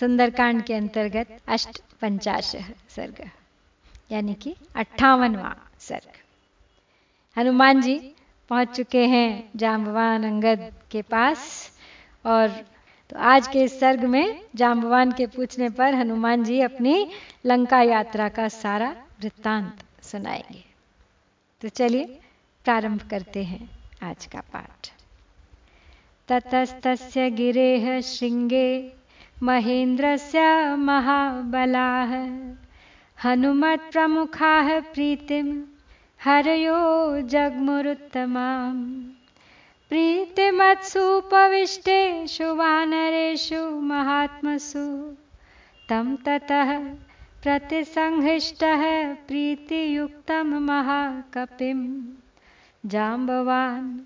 सुंदरकांड के अंतर्गत अष्ट पंचाश सर्ग, यानी कि अट्ठावनवा सर्ग। हनुमान जी पहुँच चुके हैं जाम्बवान अंगद के पास, और तो आज के इस सर्ग में जाम्बवान के पूछने पर हनुमान जी अपनी लंका यात्रा का सारा वृत्तांत सुनाएँगे। तो चलिए प्रारंभ करते हैं आज का पाठ। ततस्तस्य गिरेह शृङ्गे महेन्द्रस्य महाबलाः। हनुमत्प्रमुखाः प्रीतिं, हरयो जग्मुरुत्तमाम्। प्रीतिमत्सुपविष्टेषु वानरेषु महात्मसु। तं ततः प्रतिसंहृष्टः प्रीतियुक्तं महाकपिं जाम्बवान्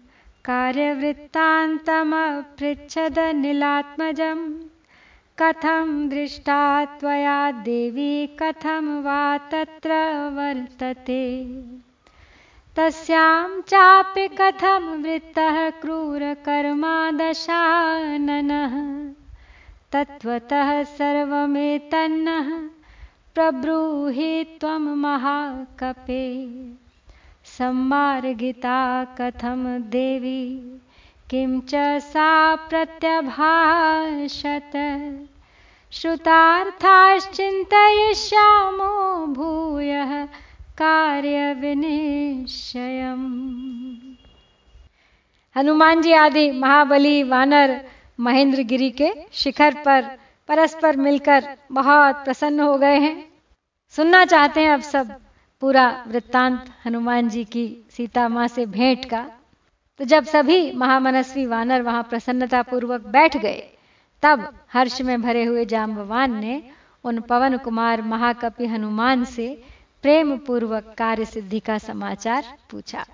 कार्यवृत्तान्तमपृच्छदनिलात्मजं कथं दृष्टा त्वया देवी कथं वा तत्र वर्तते? तस्यां चापि कथं वृत्तः क्रूरकर्मादशाननः? तत्त्वतः सर्वमेतन्नः प्रब्रूहि त्वं महाकपे। सम्मार्गिता कथं देवी? किं च सा प्रत्यभाषत? श्रुतार्थाश्चिन्तयिष्यामो भूयः कार्यविनिश्चयम्। हनुमान जी आदि महाबली वानर महेंद्र गिरी के शिखर पर परस्पर मिलकर बहुत प्रसन्न हो गए हैं। सुनना चाहते हैं अब सब पूरा वृत्तांत हनुमान जी की सीता माँ से भेंट का। तो जब सभी महामनस्वी वानर वहाँ प्रसन्नता पूर्वक बैठ गए तब हर्ष में भरे हुए जाम्बवान ने उन पवन कुमार महाकपि हनुमान से प्रेम पूर्वक कार्य सिद्धि का समाचार पूछा।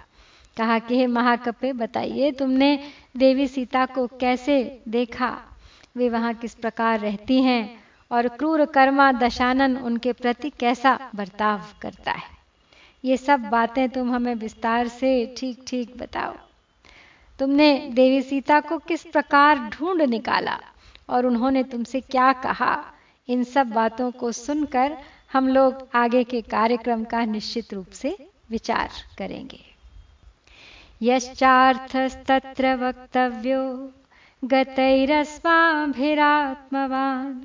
कहा कि, हे महाकपे, बताइए तुमने देवी सीता को कैसे देखा? वे वहाँ किस प्रकार रहती हैं और क्रूर कर्मा दशानन उनके प्रति कैसा बर्ताव करता है? ये सब बातें तुम हमें विस्तार से ठीक ठीक बताओ। तुमने देवी सीता को किस प्रकार ढूंढ निकाला? और उन्होंने तुमसे क्या कहा? इन सब बातों को सुनकर हम लोग आगे के कार्यक्रम का निश्चित रूप से विचार करेंगे। यश्चार्थस्तत्र वक्तव्यो, गतैरस्माभिरात्मवान्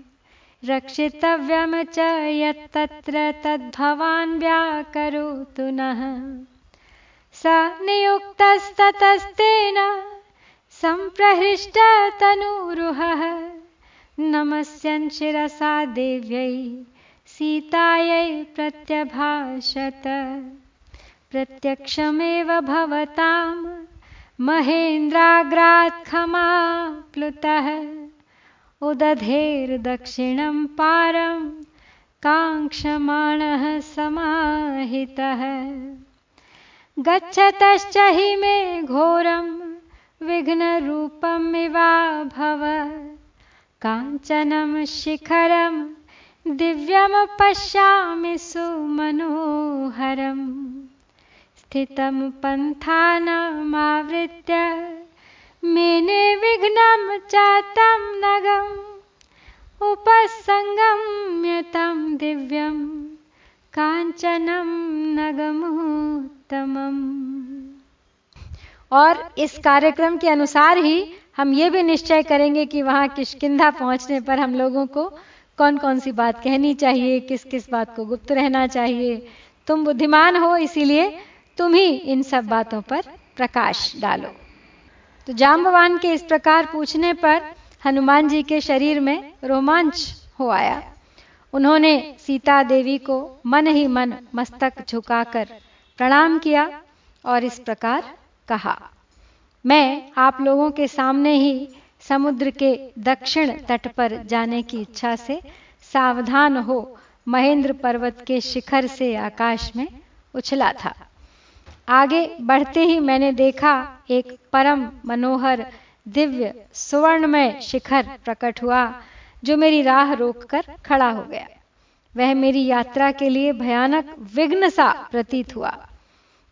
रक्षितव्यं च यत्तत्र तद्भवान् व्याकरोतु नः। स नियुक्तस्ततस्तेन सम्प्रहृष्टतनूरुहः नमस्यन् शिरसा देव्यै सीतायै प्रत्यभाषत। प्रत्यक्षमेव भवतां महेन्द्राग्रात् क्षमाप्लुतः उदधेर्दक्षिणं पारं काङ्क्षमाणः समाहितः। गच्छतश्च हि मे घोरं विघ्नरूपमिवा भव काञ्चनं शिखरं दिव्यं पश्यामि सुमनोहरं स्थितं पन्थानमावृत्य मेने विघ्नं चातं नगम्। उपसङ्गम्यतं दिव्यं। कांचनम नगमोत्तमम। और इस कार्यक्रम के अनुसार ही हम ये भी निश्चय करेंगे कि वहाँ किशकिंधा पहुँचने पर हम लोगों को कौन कौन सी बात कहनी चाहिए किस किस बात को गुप्त रहना चाहिए। तुम बुद्धिमान हो, इसीलिए तुम ही इन सब बातों पर प्रकाश डालो। तो जाम्बवान के इस प्रकार पूछने पर हनुमान जी के शरीर में रोमांच हो आया। उन्होंने सीता देवी को मन ही मन मस्तक झुकाकर प्रणाम किया और इस प्रकार कहा। मैं आप लोगों के सामने ही समुद्र के दक्षिण तट पर जाने की इच्छा से सावधान हो महेंद्र पर्वत के शिखर से आकाश में उछला था। आगे बढ़ते ही मैंने देखा एक परम मनोहर दिव्य सुवर्णमय शिखर प्रकट हुआ, जो मेरी राह रोककर खड़ा हो गया। वह मेरी यात्रा के लिए भयानक विघ्न सा प्रतीत हुआ।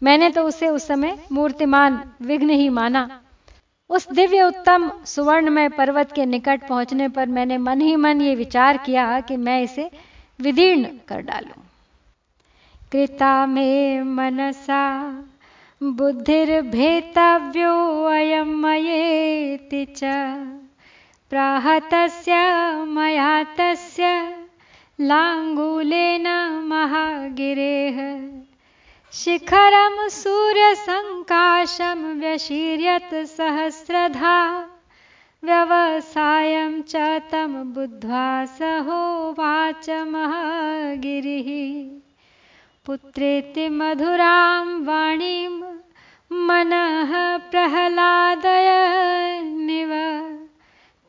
मैंने तो उसे उस समय मूर्तिमान विघ्न ही माना। उस दिव्य उत्तम सुवर्णमय पर्वत के निकट पहुँचने पर मैंने मन ही मन ये विचार किया कि मैं इसे विदीर्ण कर डालूं। कृता में मनसा बुद्धिर्भेतव्यो अयम मयेति च। प्राहतस्य मया तस्य लाङ्गूलेन शिखरं सूर्यसङ्काशं व्यशीर्यत् सहस्रधा, व्यवसायं च तं बुद्ध्वा सहोवाच महागिरिः। पुत्रेति मधुरां वाणीं मनः प्रह्लादयन्निव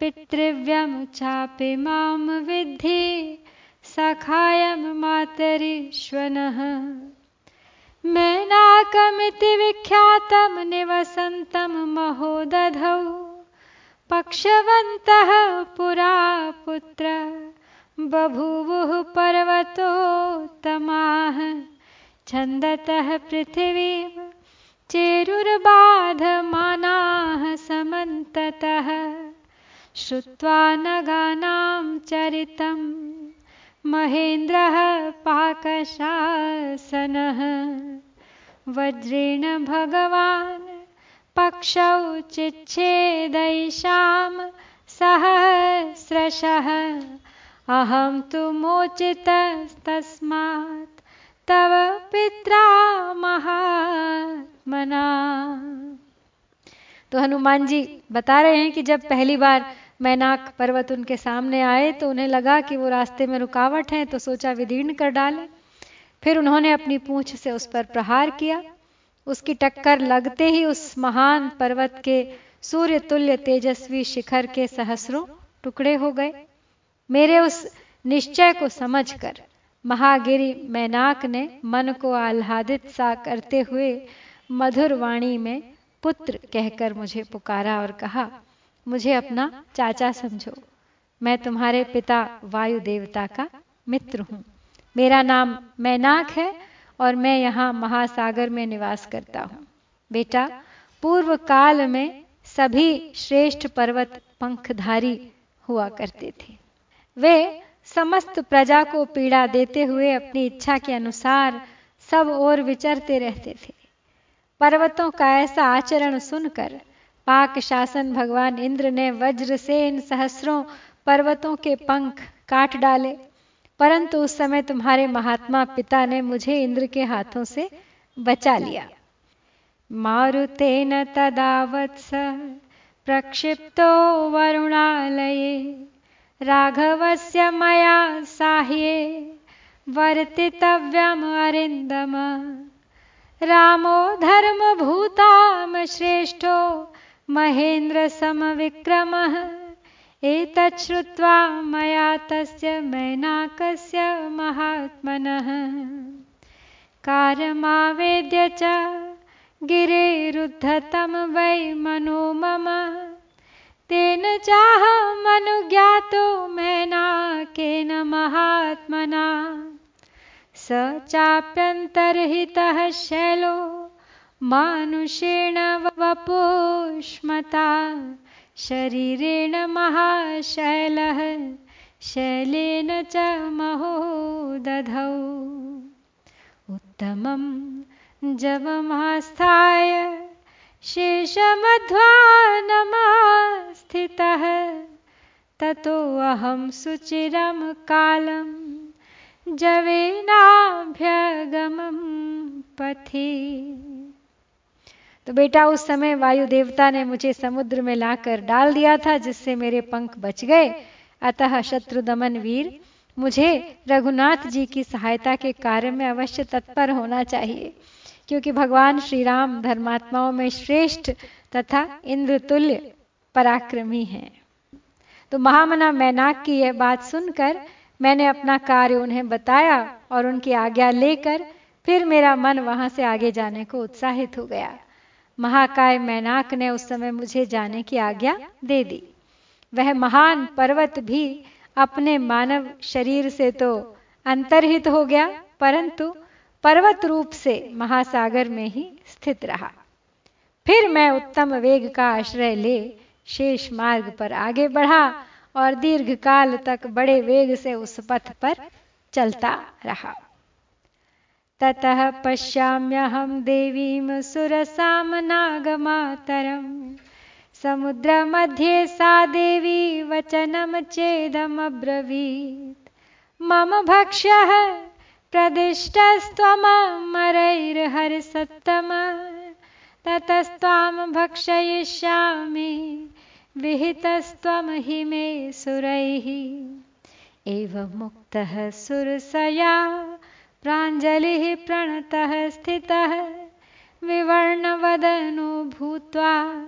पितृव्यं चापि माँ विद्धि, सखायं मातरीश्वनः। मेनाकमिति विख्यातं निवसन्तं महोदधौ। पक्षवन्तः पुरा पुत्र, बभूवुः पर्वतोत्तमाः छन्दतः पृथिवीं चेरुर्बाधमानाः समन्ततः। श्रुत्वा नगानां चरितं महेन्द्रः पाकशासनः। वज्रेण भगवान् पक्षौ चिच्छेदैषां सहस्रशः। अहं तु मोचितस्तस्मात् तव पित्रा महात्मना। तो हनुमान जी बता रहे हैं कि जब पहली बार मैनाक पर्वत उनके सामने आए तो उन्हें लगा कि वो रास्ते में रुकावट है तो सोचा विदीर्ण कर डाले। फिर उन्होंने अपनी पूंछ से उस पर प्रहार किया। उसकी टक्कर लगते ही उस महान पर्वत के सूर्य तुल्य तेजस्वी शिखर के सहस्रों टुकड़े हो गए। मेरे उस निश्चय को समझकर महागिरी मैनाक ने मन को आह्लादित सा करते हुए मधुर वाणी में पुत्र कहकर मुझे पुकारा और कहा मुझे अपना चाचा समझो। मैं तुम्हारे पिता वायु देवता का मित्र हूँ। मेरा नाम मैनाक है और मैं यहाँ महासागर में निवास करता हूँ। बेटा, पूर्व काल में सभी श्रेष्ठ पर्वत पंखधारी हुआ करते थे। वे समस्त प्रजा को पीड़ा देते हुए अपनी इच्छा के अनुसार सब ओर विचरते रहते थे। पर्वतों का ऐसा आचरण सुनकर पाक शासन भगवान इंद्र ने वज्र से इन सहस्रों पर्वतों के पंख काट डाले। परंतु उस समय तुम्हारे महात्मा पिता ने मुझे इंद्र के हाथों से बचा लिया। मारुते मारुतेन तदावत्स प्रक्षिप्तो वरुणालये, राघवस्य मया साह्ये, वर्तितव्यम् अरिन्दम। रामो धर्मभूतां श्रेष्ठो महेन्द्रसमविक्रमः एतत् श्रुत्वा मया तस्य मैनाकस्य महात्मनः। कारमावेद्य च गिरिरुद्धतं वै मनो मम। तेन चाहमनुज्ञातो मैनाकेन महात्मना। स चाप्यन्तर्हितः शैलो मानुषेण वपुष्मता, शरीरेण महाशैलः, शैलेन च महो महोदधौ। उत्तमं जवमास्थाय शेषमध्वानमास्थितः ततोऽहं सुचिरं कालं जवेनाभ्यगमं पथि। तो बेटा, उस समय वायु देवता ने मुझे समुद्र में लाकर डाल दिया था, जिससे मेरे पंख बच गए। अतः शत्रु दमन वीर, मुझे रघुनाथ जी की सहायता के कार्य में अवश्य तत्पर होना चाहिए, क्योंकि भगवान श्री राम धर्मात्माओं में श्रेष्ठ तथा इंद्रतुल्य पराक्रमी हैं। तो महामना मैनाक की यह बात सुनकर मैंने अपना कार्य उन्हें बताया और उनकी आज्ञा लेकर फिर मेरा मन वहाँ से आगे जाने को उत्साहित हो गया। महाकाय मैनाक ने उस समय मुझे जाने की आज्ञा दे दी। वह महान पर्वत भी अपने मानव शरीर से तो अंतर्हित हो गया, परंतु पर्वत रूप से महासागर में ही स्थित रहा। फिर मैं उत्तम वेग का आश्रय ले शेष मार्ग पर आगे बढ़ा और दीर्घ काल तक बड़े वेग से उस पथ पर चलता रहा। ततः पश्याम्यहं देवीं सुरसां नागमातरम्। समुद्रमध्ये सा देवी वचनं चेदमब्रवीत्। मम भक्ष्यः प्रदिष्टस्त्वमरैर्हरिसत्तम ततस्त्वां भक्षयिष्यामि विहितस्त्वं हि मे सुरैः। एवमुक्तः सुरसया प्राञ्जलिः प्रणतः स्थितः। विवर्णवदनो भूत्वा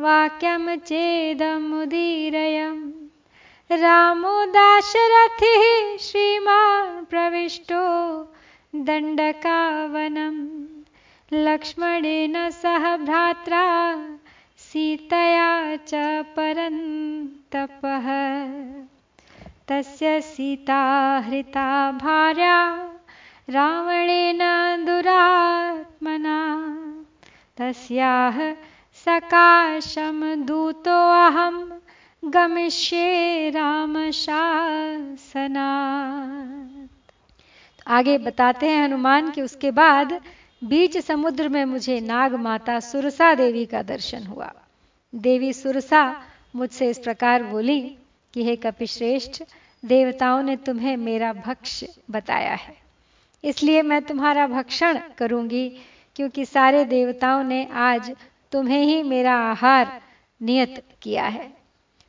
वाक्यं चेदमुदीरयम्। रामो दाशरथिः श्रीमान् प्रविष्टो दण्डकावनं। लक्ष्मणेन सह भ्रात्रा सीतया च परन्तपः। तस्य सीता हृता भार्या रावणेन दुरात्मना तस्याः सकाशं दूतोऽहं गमिष्ये राम शासना आगे बताते हैं हनुमान कि उसके बाद बीच समुद्र में मुझे नाग माता सुरसा देवी का दर्शन हुआ। देवी सुरसा मुझसे इस प्रकार बोली कि, हे कपिश्रेष्ठ, देवताओं ने तुम्हें मेरा भक्ष बताया है। इसलिए मैं तुम्हारा भक्षण करूँगी, क्योंकि सारे देवताओं ने आज तुम्हें ही मेरा आहार नियत किया है।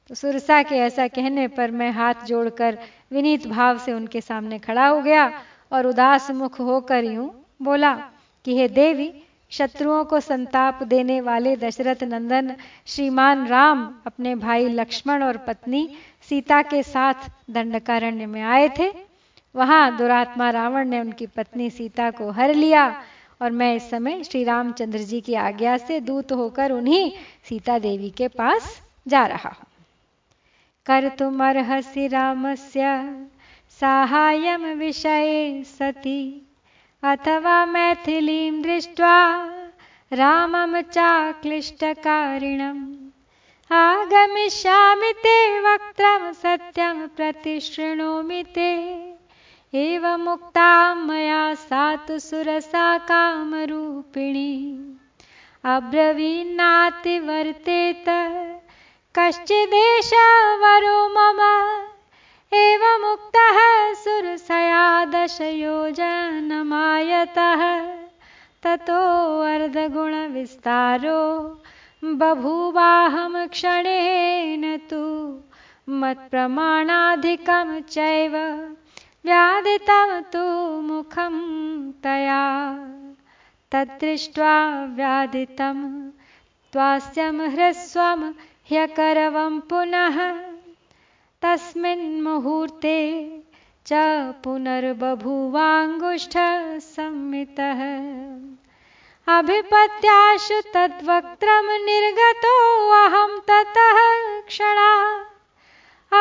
तो सुरसा के ऐसा कहने पर मैं हाथ जोड़कर विनीत भाव से उनके सामने खड़ा हो गया और उदास मुख होकर यूँ बोला कि, हे देवी, शत्रुओं को संताप देने वाले दशरथ नंदन, श्रीमान राम, अपने भाई लक्ष्मण और पत्नी सीता के साथ दंडकारण्य में आए थे। वहाँ दुरात्मा रावण ने उनकी पत्नी सीता को हर लिया और मैं इस समय श्री रामचंद्र जी की आज्ञा से दूत होकर उन्हीं सीता देवी के पास जा रहा हूँ। कर तुम अर्हसि रामस्य साहाय्यम विषय सती, अथवा मैथिलीं दृष्ट्वा रामं चाक्लिष्टकारिणम्। आगमिष्यामि ते वक्त्रं सत्यं प्रतिशृणोमि ते। एवमुक्ता मया सा तु सुरसा कामरूपिणी। अब्रवीन्नातिवर्तेत कश्चिदेशवरो मम। एवमुक्तः सुरसया दशयोजनमायतः। ततोऽर्धगुणविस्तारो बभूवाहं क्षणेन तु मत्प्रमाणाधिकं चैव व्याधितं तु मुखं तया। तद्दृष्ट्वा व्याधितं त्वास्यं ह्रस्वं ह्यकरवं पुनः। तस्मिन् मुहूर्ते च पुनर्बभूवाङ्गुष्ठसंमितः अभिपत्याशु तद्वक्त्रं निर्गतो अहं ततः क्षणा।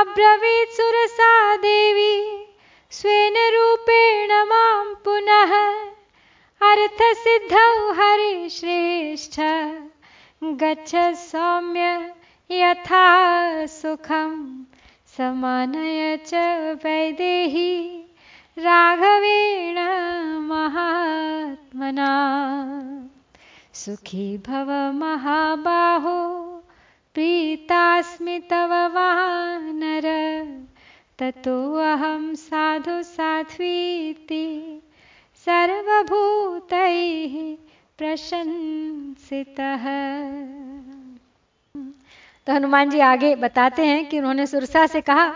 अब्रवीत् सुरसा देवी स्वेन रूपेण माँ पुनः अर्थसिद्धौ हरिश्रेष्ठ गच्छ सौम्य यथा सुखं समानय च वैदेही राघवेण महात्मना। सुखी भव महाबाहो, प्रीतास्मि तव वानर। ततो अहं साधु साध्वीति, सर्वभूतैः प्रशंसितः। तो हनुमान जी आगे बताते हैं कि उन्होंने सुरसा से कहा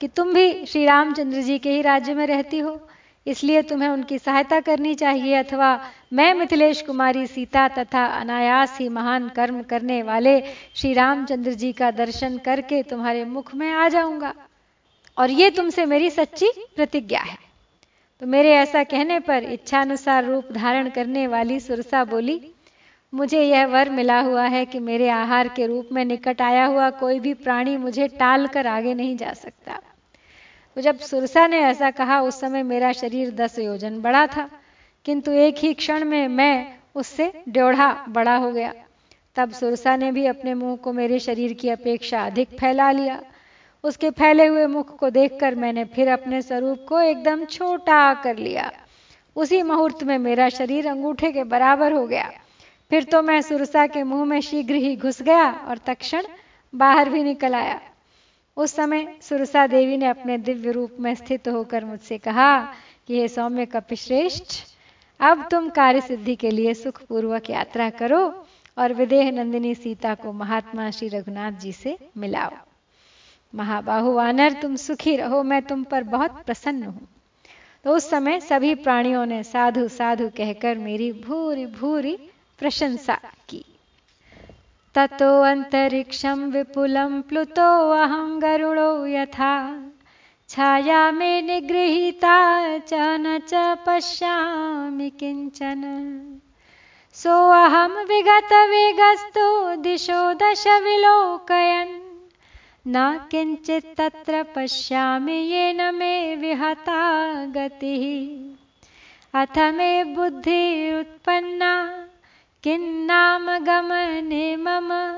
कि तुम भी श्री रामचंद्र जी के ही राज्य में रहती हो, इसलिए तुम्हें उनकी सहायता करनी चाहिए अथवा मैं मिथिलेश कुमारी सीता तथा अनायास ही महान कर्म करने वाले श्री रामचंद्र जी का दर्शन करके तुम्हारे मुख में आ जाऊँगा। और ये तुमसे मेरी सच्ची प्रतिज्ञा है। तो मेरे ऐसा कहने पर इच्छानुसार रूप धारण करने वाली सुरसा बोली, मुझे यह वर मिला हुआ है कि मेरे आहार के रूप में निकट आया हुआ कोई भी प्राणी मुझे टाल कर आगे नहीं जा सकता। तो जब सुरसा ने ऐसा कहा, उस समय मेरा शरीर दस योजन बड़ा था। किंतु एक ही क्षण में मैं उससे ड्योढ़ा बड़ा हो गया। तब सुरसा ने भी अपने मुँह को मेरे शरीर की अपेक्षा अधिक फैला लिया। उसके फैले हुए मुख को देखकर मैंने फिर अपने स्वरूप को एकदम छोटा कर लिया। उसी मुहूर्त में मेरा शरीर अंगूठे के बराबर हो गया। फिर तो मैं सुरसा के मुँह में शीघ्र ही घुस गया और तक्षण बाहर भी निकल आया। उस समय सुरसा देवी ने अपने दिव्य रूप में स्थित होकर मुझसे कहा कि, हे सौम्य कपिश्रेष्ठ, अब तुम कार्य सिद्धि के लिए सुखपूर्वक यात्रा करो और विदेह नंदिनी सीता को महात्मा श्री रघुनाथ जी से मिलाओ। महाबाहु वानर तुम सुखी रहो, मैं तुम पर बहुत प्रसन्न हूँ। तो उस समय सभी प्राणियों ने साधु साधु कहकर मेरी भूरी भूरी प्रशंसा की। ततो अन्तरिक्षं प्लुतो अहम गरुडो यथा। छाया मे निगृहीता च न च पश्यामि किंचन। सोऽहं विगतवेगस्तु दिशो दश विलोकयन्। न किञ्चित् पश्यामि येन मे विहता गतिः। अथ मे बुद्धि उत्पन्ना, किन्नाम गमने मम।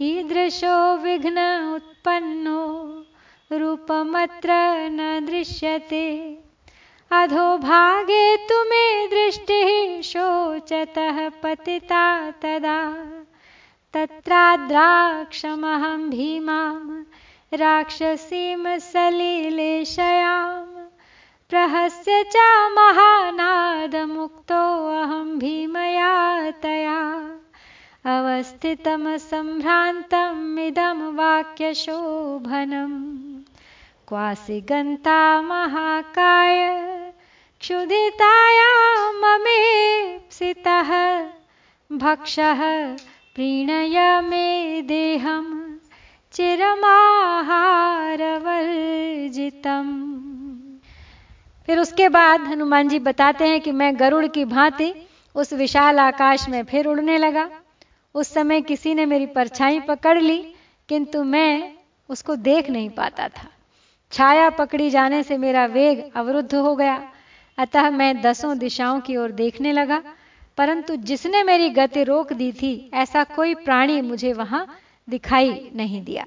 ईदृशो विघ्न उत्पन्नो, रूपमत्र न दृश्यते। अधोभागे तु मे दृष्टिः शोचतः पतिता तदा। तत्राद्राक्षमहं भीमां, राक्षसीं सलिलेशयाम् प्रहस्य च महानादमुक्तोऽहं भीमया तया अवस्थितं सम्भ्रान्तम् इदं वाक्यशोभनम् क्वासि गन्ता महाकाय क्षुदिताया ममेप्सितः भक्षः प्रीणय मे देहं चिरमाहारवर्जितम्। फिर उसके बाद हनुमान जी बताते हैं कि मैं गरुड़ की भांति उस विशाल आकाश में फिर उड़ने लगा। उस समय किसी ने मेरी परछाई पकड़ ली, किंतु मैं उसको देख नहीं पाता था। छाया पकड़ी जाने से मेरा वेग अवरुद्ध हो गया। अतः मैं दसों दिशाओं की ओर देखने लगा। परंतु जिसने मेरी गति रोक दी थी, ऐसा कोई प्राणी मुझे वहाँ दिखाई नहीं दिया।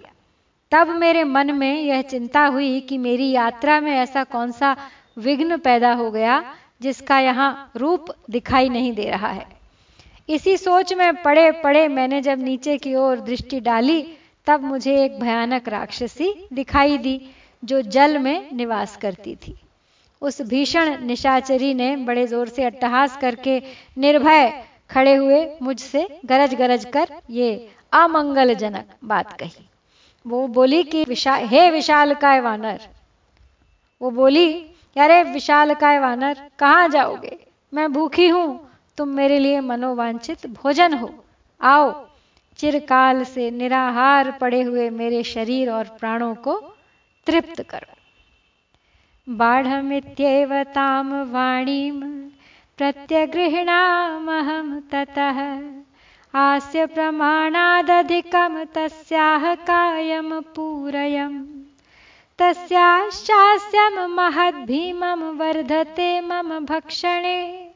तब मेरे मन में यह चिंता हुई कि मेरी यात्रा में ऐसा कौन सा विघ्न पैदा हो गया, जिसका यहाँ रूप दिखाई नहीं दे रहा है। इसी सोच में पड़े पड़े मैंने जब नीचे की ओर दृष्टि डाली, तब मुझे एक भयानक राक्षसी दिखाई दी, जो जल में निवास करती थी। उस भीषण निशाचरी ने बड़े ज़ोर से अट्टहास करके निर्भय खड़े हुए मुझसे गरज गरज कर ये अमंगलजनक बात कही। वो बोली कि विशा, हे विशाल काय वानर, वो बोली, अरे विशाल काय वानर, कहाँ जाओगे? मैं भूखी हूँ। तुम मेरे लिए मनोवांछित भोजन हो। आओ। चिरकाल से निराहार पड़े हुए मेरे शरीर और प्राणों को तृप्त करो। बाढ़मित्येव ताम वाणीम प्रत्यगृहणामहम ततः। आस्य प्रमाणादधिकम तस्याह कायम पूरयम्। तस्याश्चास्यं महद्भीमं वर्धते मम भक्षणे।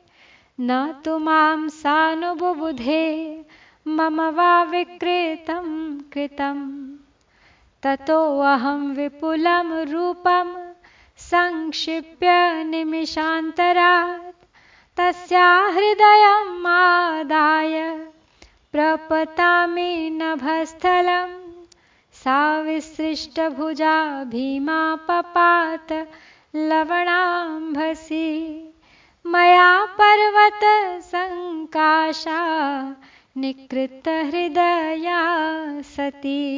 न तु माँ सानुबुबुधे मम वा विक्रेतं कृतं ततोऽहं विपुलं रूपं संक्षिप्य निमिषान्तरात् तस्या हृदयम् आदाय। प्रपतामि नभस्थलम्। सा विसृष्टभुजा भीमा पपात लवणाम्भसि। मया पर्वत सङ्काशा निकृतहृदया सती।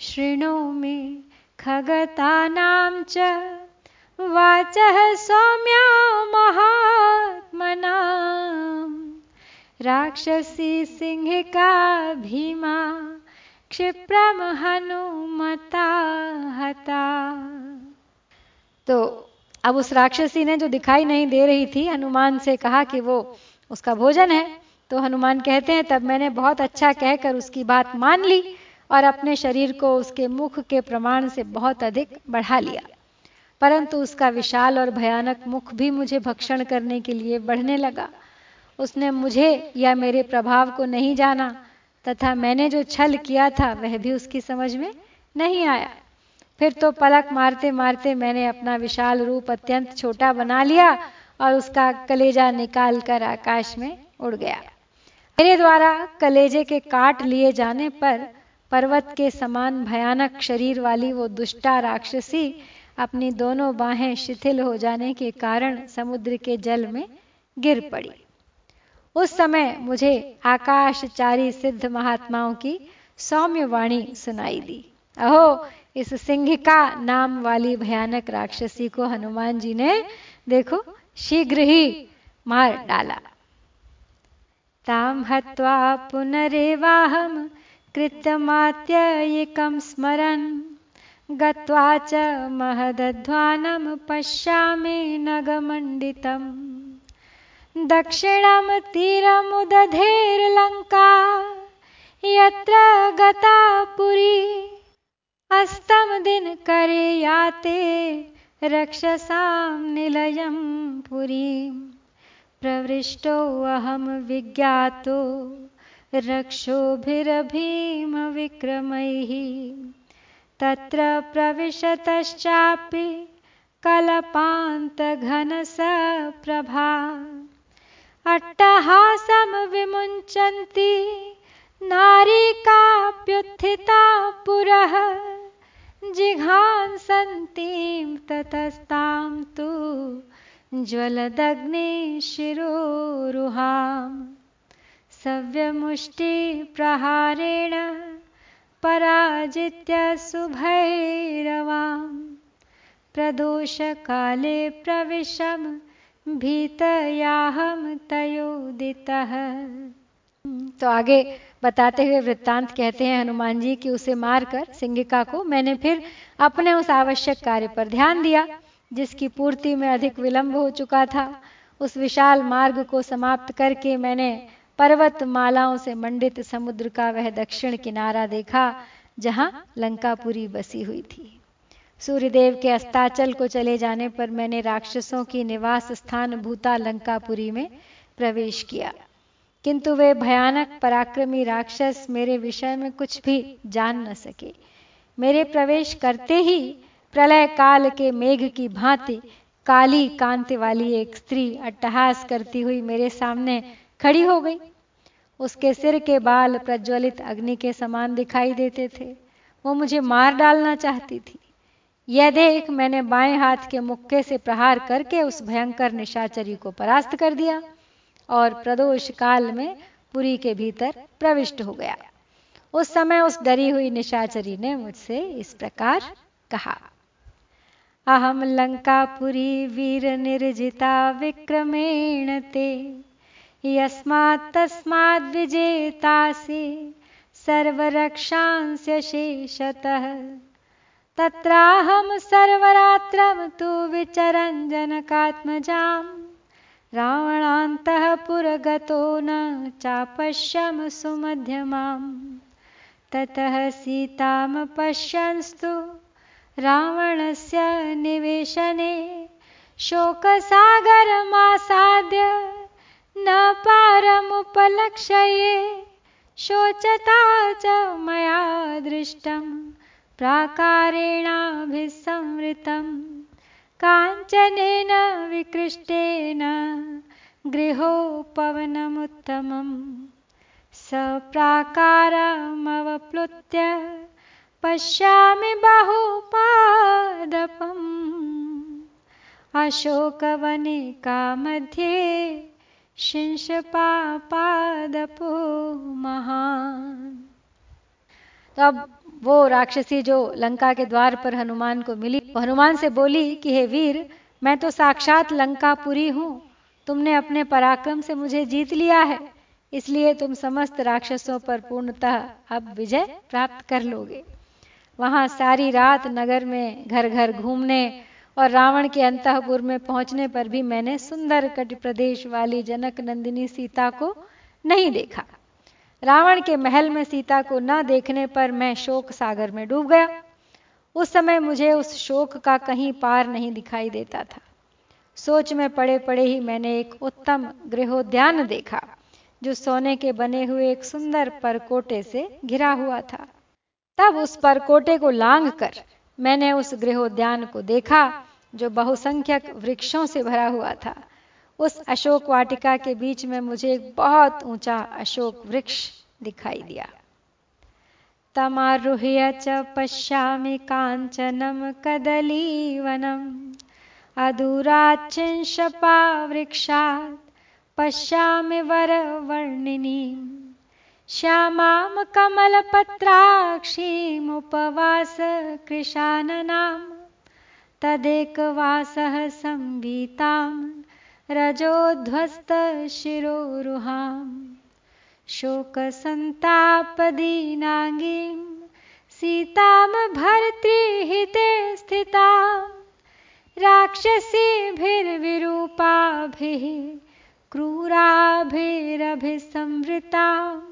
शृणोमि खगतानां च वाचः सौम्या महात्मना राक्षसी सिंहिका भीमा क्षिप्रम हनुमता हता। तो अब उस राक्षसी ने जो दिखाई नहीं दे रही थी, हनुमान से कहा कि वो उसका भोजन है तो हनुमान कहते हैं, तब मैंने बहुत अच्छा कहकर उसकी बात मान ली और अपने शरीर को उसके मुख के प्रमाण से बहुत अधिक बढ़ा लिया। परंतु उसका विशाल और भयानक मुख भी मुझे भक्षण करने के लिए बढ़ने लगा। उसने मुझे या मेरे प्रभाव को नहीं जाना तथा मैंने जो छल किया था वह भी उसकी समझ में नहीं आया। फिर तो पलक मारते मारते मैंने अपना विशाल रूप अत्यंत छोटा बना लिया और उसका कलेजा निकाल कर आकाश में उड़ गया। मेरे द्वारा कलेजे के काट लिए जाने पर पर्वत के समान भयानक शरीर वाली वो दुष्टा राक्षसी अपनी दोनों बाहें शिथिल हो जाने के कारण समुद्र के जल में गिर पड़ी। उस समय मुझे आकाशचारी सिद्ध महात्माओं की सौम्य वाणी सुनाई दी। अहो, इस सिंहिका नाम वाली भयानक राक्षसी को हनुमान जी ने देखो, शीघ्र ही मार डाला। ताम हत्वा पुनरेवाहम कृत्यमात्ययिकं स्मरन्। गत्वा च महदध्वानं पश्यामि नगमण्डितम्। दक्षिणं तीरमुदधेर्लङ्का, यत्र गता पुरी अस्तम दिन करे याते रक्षसां निलयं पुरीं प्रवृष्टो अहं विज्ञातो। रक्षोभिरभीमविक्रमैः तत्र प्रविशतश्चापि कलपान्तघनसप्रभा। अट्टहासं विमुञ्चन्ति नारिकाप्युत्थिता पुरः। जिघांसन्तीं ततस्तां तु ज्वलदग्निशिरोरुहाम् सव्यमुष्टिप्रहारेण पराजित्य सुभैरवाम् प्रदोषकाले प्रविशम भीतयाहम तयोदितः। तो आगे बताते हुए वृत्तांत कहते हैं हनुमान जी कि उसे मारकर सिंगिका को मैंने फिर अपने उस आवश्यक कार्य पर ध्यान दिया, जिसकी पूर्ति में अधिक विलंब हो चुका था। उस विशाल मार्ग को समाप्त करके मैंने पर्वत मालाओं से मंडित समुद्र का वह दक्षिण किनारा देखा, जहाँ लंकापुरी बसी हुई थी। सूर्यदेव के अस्ताचल को चले जाने पर मैंने राक्षसों की निवास स्थान भूता लंकापुरी में प्रवेश किया। किंतु वे भयानक पराक्रमी राक्षस मेरे विषय में कुछ भी जान न सके। मेरे प्रवेश करते ही प्रलय काल के मेघ की भांति काली कांति वाली एक स्त्री अट्टहास करती हुई मेरे सामने खड़ी हो गई। उसके सिर के बाल प्रज्वलित अग्नि के समान दिखाई देते थे। वो मुझे मार डालना चाहती थी। यह देख मैंने बाएँ हाथ के मुक्के से प्रहार करके उस भयंकर निशाचरी को परास्त कर दिया और प्रदोष काल में पुरी के भीतर प्रविष्ट हो गया। उस समय उस डरी हुई निशाचरी ने मुझसे इस प्रकार कहा, अहम लंकापुरी वीर निर्जिता विक्रमेण ते यस्मात् तस्माद् सर्वरक्षांस्य शेषतः। तत्राहं सर्वरात्रं तु विचरञ्जनकात्मजाम् रावणान्तः पुरगतो न चापश्यम सुमध्यमाम्। ततः सीतां पश्यंस्तु रावणस्य निवेशने शोकसागरमासाद्य न पारमुपलक्षये शोचता च मया दृष्टं प्राकारेणाभिसंवृतम् काञ्चनेन विकृष्टेन गृहोपवनमुत्तमम् सप्राकारमवप्लुत्य पश्यामि बहुपादपम्। अशोकवनिका मध्ये पादपो महान। तो अब वो राक्षसी जो लंका के द्वार पर हनुमान को मिली हनुमान से बोली कि, हे वीर, मैं तो साक्षात लंकापुरी हूँ। तुमने अपने पराक्रम से मुझे जीत लिया है। इसलिए तुम समस्त राक्षसों पर पूर्णतः अब विजय प्राप्त कर लोगे। वहाँ सारी रात नगर में घर घर घूमने और रावण के अंतपुर में पहुँचने पर भी मैंने सुंदर कट प्रदेश वाली जनक नंदिनी सीता को नहीं देखा। रावण के महल में सीता को न देखने पर मैं शोक सागर में डूब गया। उस समय मुझे उस शोक का कहीं पार नहीं दिखाई देता था। सोच में पड़े पड़े ही मैंने एक उत्तम गृहोद्यान देखा, जो सोने के बने हुए एक सुंदर परकोटे से घिरा हुआ था। तब उस परकोटे को लांग कर मैंने उस गृहोद्यान को देखा, जो बहुसंख्यक वृक्षों से भरा हुआ था। उस अशोक वाटिका के बीच में मुझे एक बहुत ऊँचा अशोक वृक्ष दिखाई दिया। तमारुह्य च पश्यामि कांचनम कदलीवनम। अधूराचिंशपा वृक्षात् पश्यामि वरवर्णिनीम्। श्यामां कमलपत्राक्षीमुपवास कृशाननाम् तदेकवासः संवीतां रजोध्वस्तशिरोरुहाम् शोकसन्तापदीनाङ्गीं सीतां भर्तृहिते स्थिता राक्षसीभिर्विरूपाभिः क्रूराभिरभिसंवृताम्।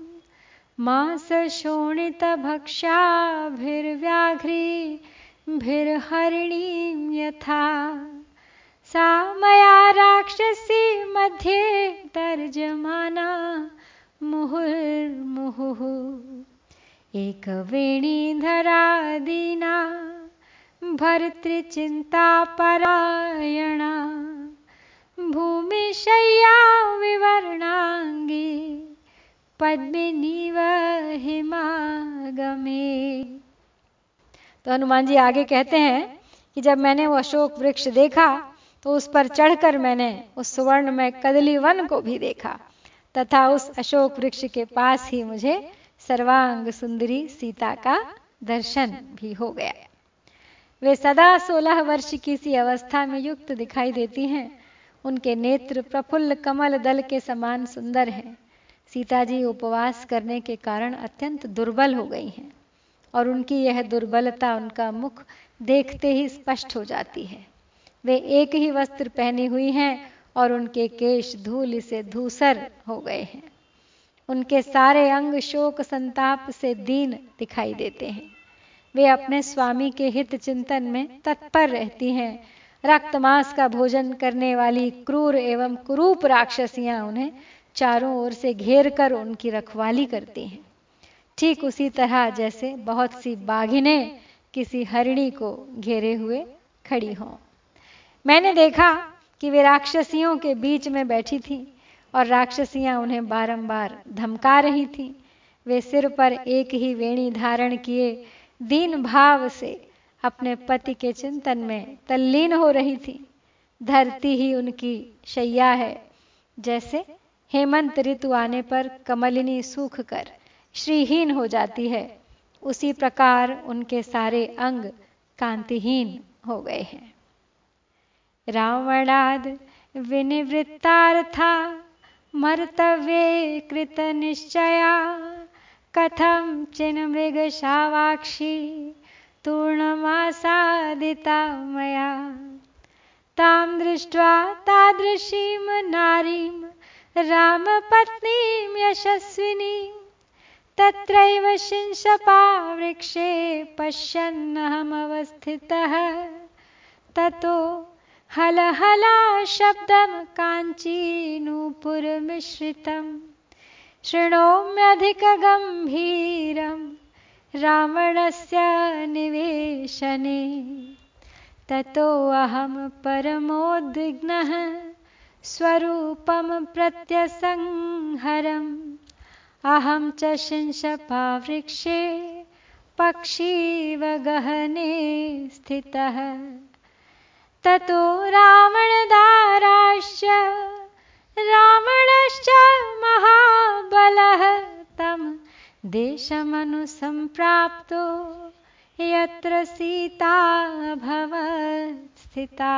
मांसशोणितभक्षाभिर्व्याघ्रीभिर्हरिणीं यथा। सा मया राक्षसी मध्ये तर्जमाना मुहुर्मुहुः। एकवेणीधरा दीना भर्तृचिन्तापरायणा। भूमिशय्या विवर्णाङ्गी पद्मिनी हिमागमे। तो हनुमान जी आगे कहते हैं कि जब मैंने वो अशोक वृक्ष देखा तो उस पर चढ़कर मैंने उस सुवर्ण में कदली वन को भी देखा। तथा उस अशोक वृक्ष के पास ही मुझे सर्वांग सुंदरी सीता का दर्शन भी हो गया। वे सदा सोलह वर्ष की सी अवस्था में युक्त दिखाई देती हैं। उनके नेत्र प्रफुल्ल कमल दल के समान सुंदर हैं। सीता जी उपवास करने के कारण अत्यंत दुर्बल हो गई हैं और उनकी यह दुर्बलता उनका मुख देखते ही स्पष्ट हो जाती है। वे एक ही वस्त्र पहनी हुई हैं और उनके केश धूल से धूसर हो गए हैं। उनके सारे अंग शोक संताप से दीन दिखाई देते हैं। वे अपने स्वामी के हित चिंतन में तत्पर रहती हैं। रक्तमांस का भोजन करने वाली क्रूर एवं कुरूप राक्षसियाँ उन्हें चारों ओर से घेर कर उनकी रखवाली करती हैं। ठीक उसी तरह जैसे बहुत सी बाघिने किसी हरिणी को घेरे हुए खड़ी हों। मैंने देखा कि वे राक्षसियों के बीच में बैठी थी और राक्षसियाँ उन्हें बारंबार धमका रही थीं। वे सिर पर एक ही वेणी धारण किए दीन भाव से अपने पति के चिंतन में तल्लीन हो रही थी। धरती ही उनकी शैया है, जैसे हेमंत ऋतु आने पर कमलिनी सूख कर श्रीहीन हो जाती है। उसी प्रकार उनके सारे अंग कांतिहीन हो गए हैं। रावणाद विनिवृत्तार्था मर्तव्ये कृत निश्चया। कथम चिन मृग शावाक्षी तूर्णमासादिता मया। ताम दृष्ट्वा तादृशीं नारीं रामपत्नीं यशस्विनी तत्रैव शिंशपावृक्षे पश्यन्नहमवस्थितः। ततो हलहला शब्दं काञ्चीनूपुरमिश्रितं शृणोम्यधिकगम्भीरं रावणस्य निवेशने। ततोऽहं परमोद्विग्नः। स्वरूपं प्रत्यसंहरम्। अहं च शिंशपावृक्षे, पक्षीव गहने स्थितः। ततो रावणदाराश्च, रावणश्च महाबलः तं देशमनुसम्प्राप्तो यत्र सीता भवत् स्थिता।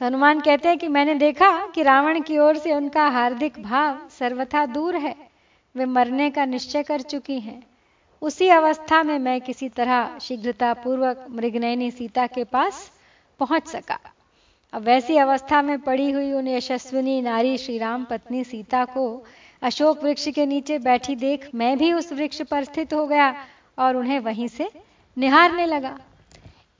तो हनुमान कहते हैं कि मैंने देखा कि रावण की ओर से उनका हार्दिक भाव सर्वथा दूर है। वे मरने का निश्चय कर चुकी हैं। उसी अवस्था में मैं किसी तरह शीघ्रता पूर्वक मृगनयनी सीता के पास पहुँच सका। अब वैसी अवस्था में पड़ी हुई उन यशस्विनी नारी श्री राम पत्नी सीता को अशोक वृक्ष के नीचे बैठी देख मैं भी उस वृक्ष पर स्थित हो गया और उन्हें वहीं से निहारने लगा।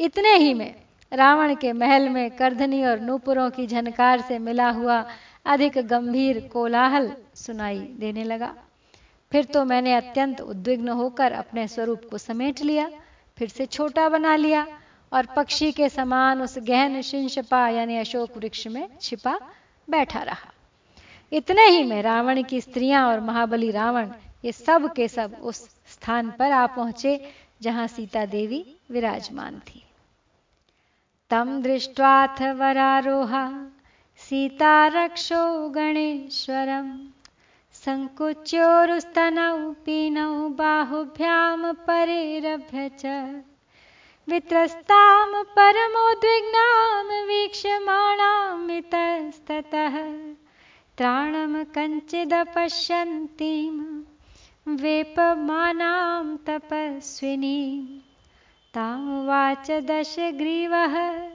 इतने ही में रावण के महल में करधनी और नूपुरों की झनकार से मिला हुआ अधिक गंभीर कोलाहल सुनाई देने लगा। फिर तो मैंने अत्यंत उद्विग्न होकर अपने स्वरूप को समेट लिया, फिर से छोटा बना लिया और पक्षी के समान उस गहन शिंशपा यानी अशोक वृक्ष में छिपा बैठा रहा। इतने ही में रावण की स्त्रियाँ और महाबली रावण ये सब के सब उस स्थान पर आ पहुँचे जहाँ सीता देवी विराजमान थी। तम दृष्टवाथ वरारोहा सीता रक्षो गणेश्वरम सङ्कुच्योरुस्तनौ पीनौ बाहुभ्यां परेरभ्य च। वित्रस्तां परमोद्विग्नां वीक्ष्यमाणामितस्ततः त्राणं कञ्चिदपश्यन्तीं, वेपमानां तपस्विनीं तामुवाच दशग्रीवः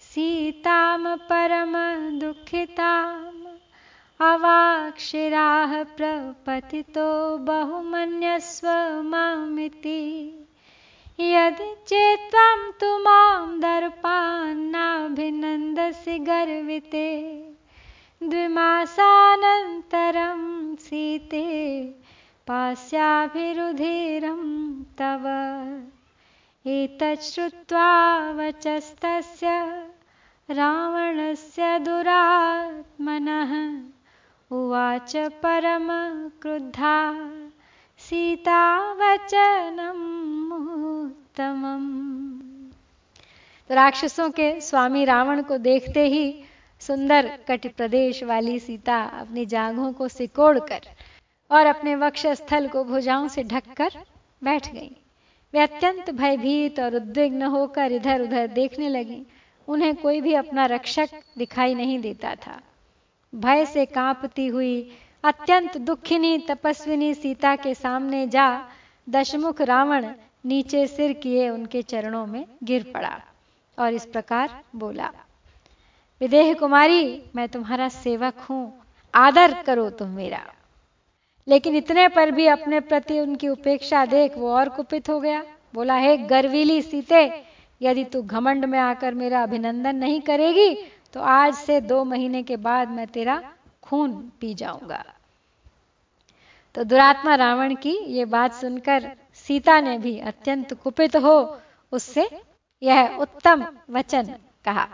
सीतां परमदुःखिताम् अवाक्षिराः प्रपतितो बहुमन्यस्व मामिति। यदि चेत् तु माँ दर्पान्नाभिनन्दसि गर्विते। द्विमासानन्तरं सीते पास्याभिरुधिरं तव। एतत् श्रुत्वा वचस्तस्य रावणस्य दुरात्मनः। उवाच परमक्रुद्धा सीता वचनम् उत्तमम्। तो राक्षसों के स्वामी रावण को देखते ही सुंदर कट प्रदेश वाली सीता अपनी जांघों को सिकोड़कर और अपने वक्ष स्थल को भुजाओं से ढककर बैठ गई। वे अत्यंत भयभीत और उद्विग्न होकर इधर उधर देखने लगी। उन्हें कोई भी अपना रक्षक दिखाई नहीं देता था। भय से कांपती हुई, अत्यंत दुखिनी, तपस्विनी सीता के सामने जा, दशमुख रावण नीचे सिर किए उनके चरणों में गिर पड़ा और इस प्रकार बोला, विदेह कुमारी, मैं तुम्हारा सेवक हूँ। आदर करो तुम मेरा। लेकिन इतने पर भी अपने प्रति उनकी उपेक्षा देख वो और कुपित हो गया। बोला, हे गर्वीली सीते, यदि तू घमंड में आकर मेरा अभिनंदन नहीं करेगी तो आज से दो महीने के बाद मैं तेरा खून पी जाऊँगा। तो दुरात्मा रावण की ये बात सुनकर सीता ने भी अत्यंत कुपित हो, उससे यह उत्तम वचन कहा।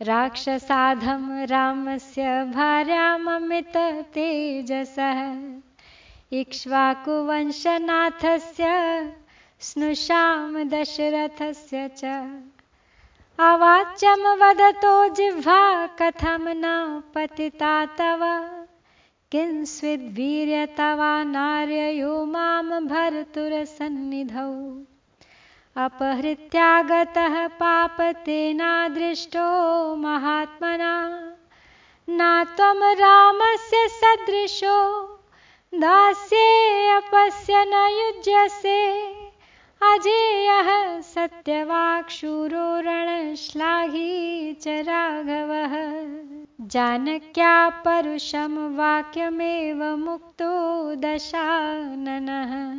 राक्षसाधम रामस्य भार्याममित तेजसः इक्ष्वाकुवंशनाथस्य, स्नुषां दशरथस्य च। अवाच्यं वदतो जिह्वा, कथं न पतिता तव। किंस्विद्वीर्यतवा नार्ययो माँ भर्तुरसन्निधौ। अपहृत्यागतः पापतेनादृष्टो महात्मना। न त्वं रामस्य सदृशो, दास्ये अपस्य न युज्यसे। अजेयः सत्यवाक्शूरो रणश्लाघी च राघवः। जानक्या परुषं वाक्यमेव मुक्तो दशाननः।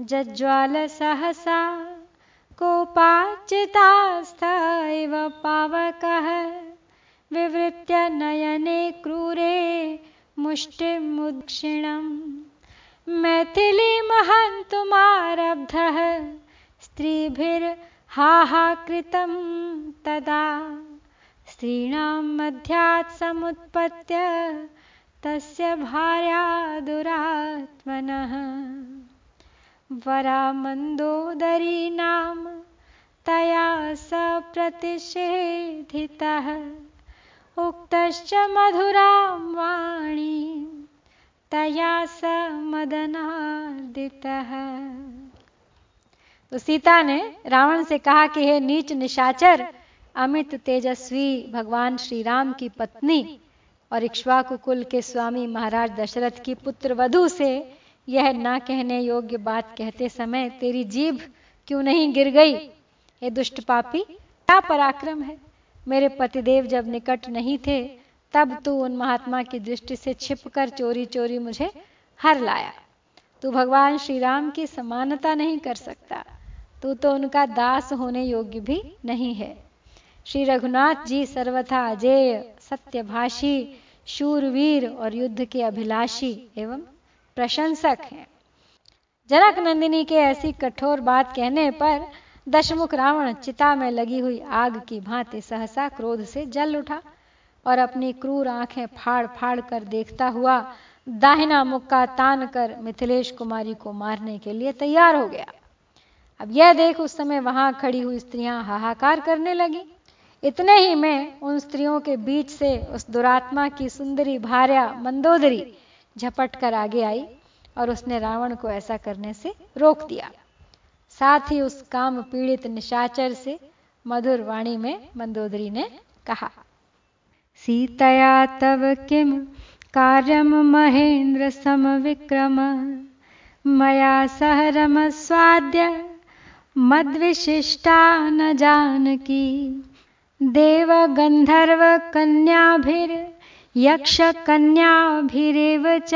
जज्ज्वाल इव पावकः। विवृत्य नयने क्रूरे मुष्टिमुदक्षिणम् मैथिलीमहन्तुमारब्धः, स्त्रीभिर्हाहाकृतं तदा। स्त्रीणां मध्यात् समुत्पत्य तस्य भार्या दुरात्मनः वरामन्दोदरी नाम तया स प्रतिषेधितः। उक्तश्च मधुरां वाणी तया स मदनार्दितः। तो सीता ने रावण से कहा कि हे नीच निशाचर, अमित तेजस्वी, भगवान श्री राम की पत्नी और इक्ष्वाकु कुल के स्वामी महाराज दशरथ की पुत्र वधु से यह ना कहने योग्य बात कहते समय तेरी जीभ क्यों नहीं गिर गई? ये दुष्ट पापी, क्या पराक्रम है? मेरे पतिदेव जब निकट नहीं थे, तब तू उन महात्मा की दृष्टि से छिपकर चोरी चोरी मुझे हर लाया। तू भगवान श्री राम की समानता नहीं कर सकता। तू तो उनका दास होने योग्य भी नहीं है। श्री रघुनाथ जी सर्वथा अजेय, सत्यभाषी, शूरवीर और युद्ध के अभिलाषी एवं प्रशंसक हैं। जनक नंदिनी के ऐसी कठोर बात कहने पर दशमुख रावण चिता में लगी हुई आग की भांति सहसा क्रोध से जल उठा और अपनी क्रूर आँखें फाड़ फाड़ कर देखता हुआ दाहिना मुक्का तान कर मिथिलेश कुमारी को मारने के लिए तैयार हो गया। अब यह देख उस समय वहाँ खड़ी हुई स्त्रियाँ हाहाकार करने लगी। इतने ही में उन स्त्रियों के बीच से उस दुरात्मा की सुंदरी भार्या मंदोदरी झपट कर आगे आई और उसने रावण को ऐसा करने से रोक दिया। साथ ही उस काम पीड़ित निशाचर से मधुर वाणी में मंदोदरी ने कहा, सीतया तव किम कार्यम महेंद्र सम विक्रम। मया सह रम स्वाद्य मद्विशिष्टा न जानकी। देवगन्धर्वकन्याभिर्यक्षकन्याभिरेव च।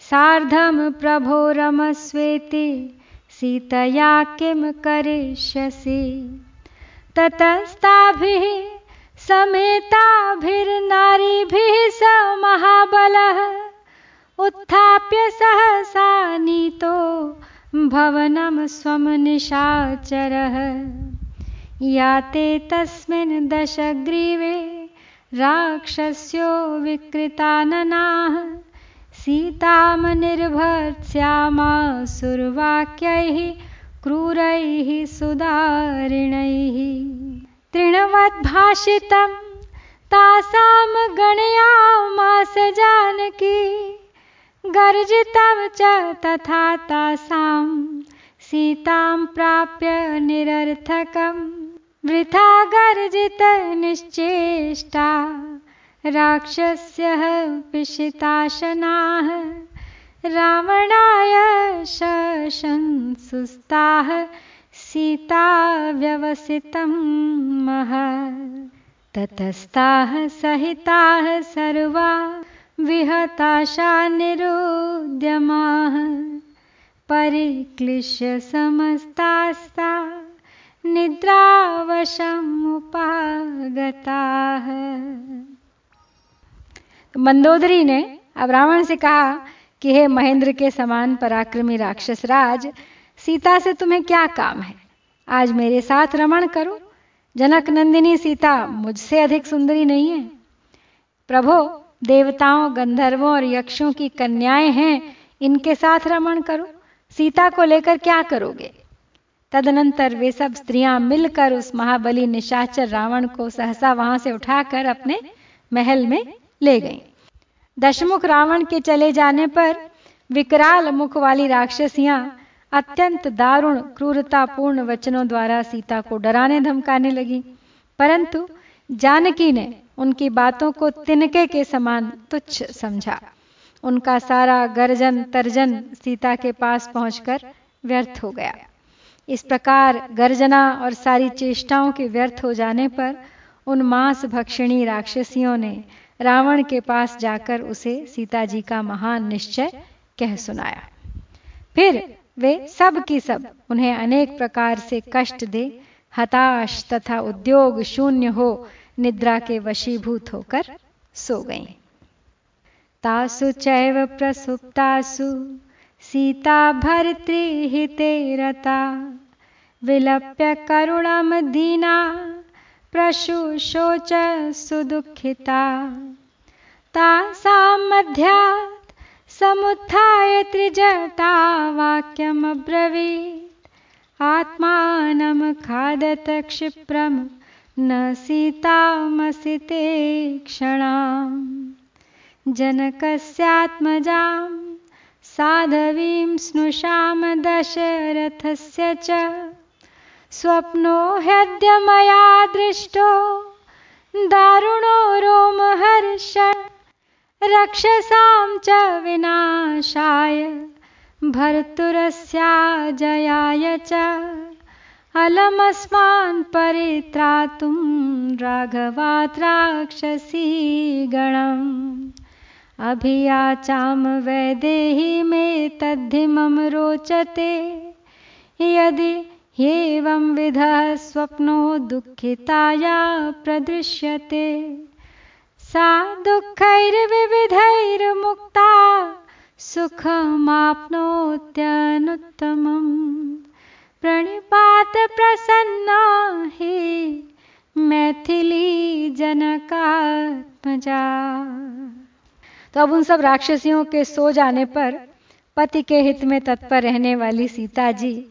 सार्धं प्रभो रमस्वेति, सीतया किं करिष्यसि? ततस्ताभिः समेताभिर्नारीभिः स महाबलः। उत्थाप्य सहसा नीतो भवनं स्वं निशाचरः। याते तस्मिन् दशग्रीवे राक्षस्यो विकृताननाः सीतां निर्भर्त्स्यामासुर्वाक्यैः क्रूरैः सुदारिणैः तृणवद्भाषितं तासां गणयामास जानकी गर्जितं च तथा तासां सीतां प्राप्य निरर्थकम्। वृथा गर्जित निश्चेष्टा। राक्षस्यः पिशिताशनाः। रावणाय शशंसुस्ताः सीता व्यवसितं मह। ततस्ताः सहिताः सर्वा। विहताशा निरुद्यमाः। परिक्लिश्य समस्तास्ता। निद्रावशमुपागता है। मंदोदरी ने अब रावण से कहा कि हे महेंद्र के समान पराक्रमी राक्षस राज, सीता से तुम्हें क्या काम है? आज मेरे साथ रमण करो। जनक नंदिनी सीता मुझसे अधिक सुंदरी नहीं है। प्रभो, देवताओं, गंधर्वों और यक्षों की कन्याएँ हैं, इनके साथ रमण करो। सीता को लेकर क्या करोगे? तदनंतर वे सब स्त्रियाँ मिलकर उस महाबली निशाचर रावण को सहसा वहाँ से उठाकर अपने महल में ले गईं। दशमुख रावण के चले जाने पर विकराल मुख वाली राक्षसियाँ अत्यंत दारुण, क्रूरतापूर्ण वचनों द्वारा सीता को डराने धमकाने लगी। परंतु जानकी ने उनकी बातों को तिनके के समान तुच्छ समझा। उनका सारा गर्जन तर्जन सीता के पास पहुंचकर व्यर्थ हो गया। इस प्रकार गर्जना और सारी चेष्टाओं के व्यर्थ हो जाने पर उन मांस भक्षिणी राक्षसियों ने रावण के पास जाकर उसे सीता जी का महान निश्चय कह सुनाया फिर वे सब की सब उन्हें अनेक प्रकार से कष्ट दे, हताश तथा उद्योग शून्य हो, निद्रा के वशीभूत होकर सो गईं। तासु चैव प्रसुप्तासु सीता भर्तृहिते रता। विलप्य करुणम दीना, प्रशुशोच सुदुःखिता। तासां मध्यात् समुत्थाय त्रिजटा वाक्यमब्रवीत्। आत्मानं खादत क्षिप्रं, न सीतामसिते क्षणाम्। जनकस्यात्मजां साधवीं स्नुषां दशरथस्य च। स्वप्नो ह्यद्य मया दृष्टो, दारुणो रोमहर्ष रक्षसां च विनाशाय भर्तुरस्या जयाय च। अलमस्मान् परित्रातुं राघवात् गणम् अभियाचां वैदेही मे तद्धिमं रोचते। यदि ह्येवं विधः स्वप्नो दुःखिताया प्रदृश्यते। सा दुःखैर्विविधैर्मुक्ता सुखमाप्नोत्यनुत्तमम्। प्रणिपात प्रसन्ना हि मैथिली जनकात्मजा तो अब उन सब राक्षसियों के सो जाने पर पति के हित में तत्पर रहने वाली सीता जी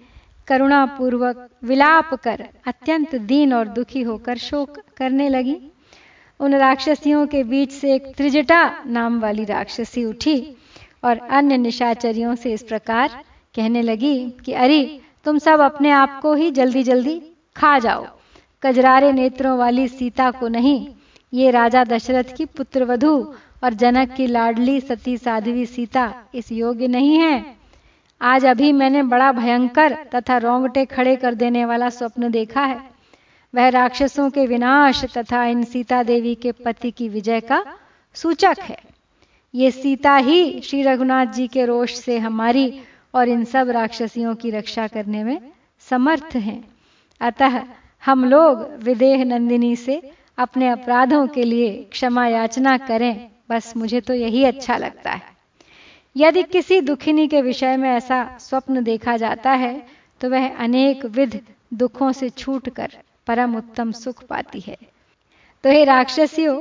करुणा पूर्वक विलाप कर अत्यंत दीन और दुखी होकर शोक करने लगी। उन राक्षसियों के बीच से एक त्रिजटा नाम वाली राक्षसी उठी और अन्य निशाचरियों से इस प्रकार कहने लगी कि, अरे, तुम सब अपने आप को ही जल्दी जल्दी खा जाओ। कजरारे नेत्रों वाली सीता को नहीं, ये राजा दशरथ की पुत्र वधु और जनक की लाडली सती साध्वी सीता इस योग्य नहीं है। आज अभी मैंने बड़ा भयंकर तथा रोंगटे खड़े कर देने वाला स्वप्न देखा है। वह राक्षसों के विनाश तथा इन सीता देवी के पति की विजय का सूचक है। ये सीता ही श्री रघुनाथ जी के रोष से हमारी और इन सब राक्षसियों की रक्षा करने में समर्थ हैं। अतः हम लोग विदेह नंदिनी से अपने अपराधों के लिए क्षमा याचना करें। बस मुझे तो यही अच्छा लगता है। यदि किसी दुखिनी के विषय में ऐसा स्वप्न देखा जाता है तो वह अनेक विध दुखों से छूटकर परम उत्तम सुख पाती है। तो हे राक्षसियों,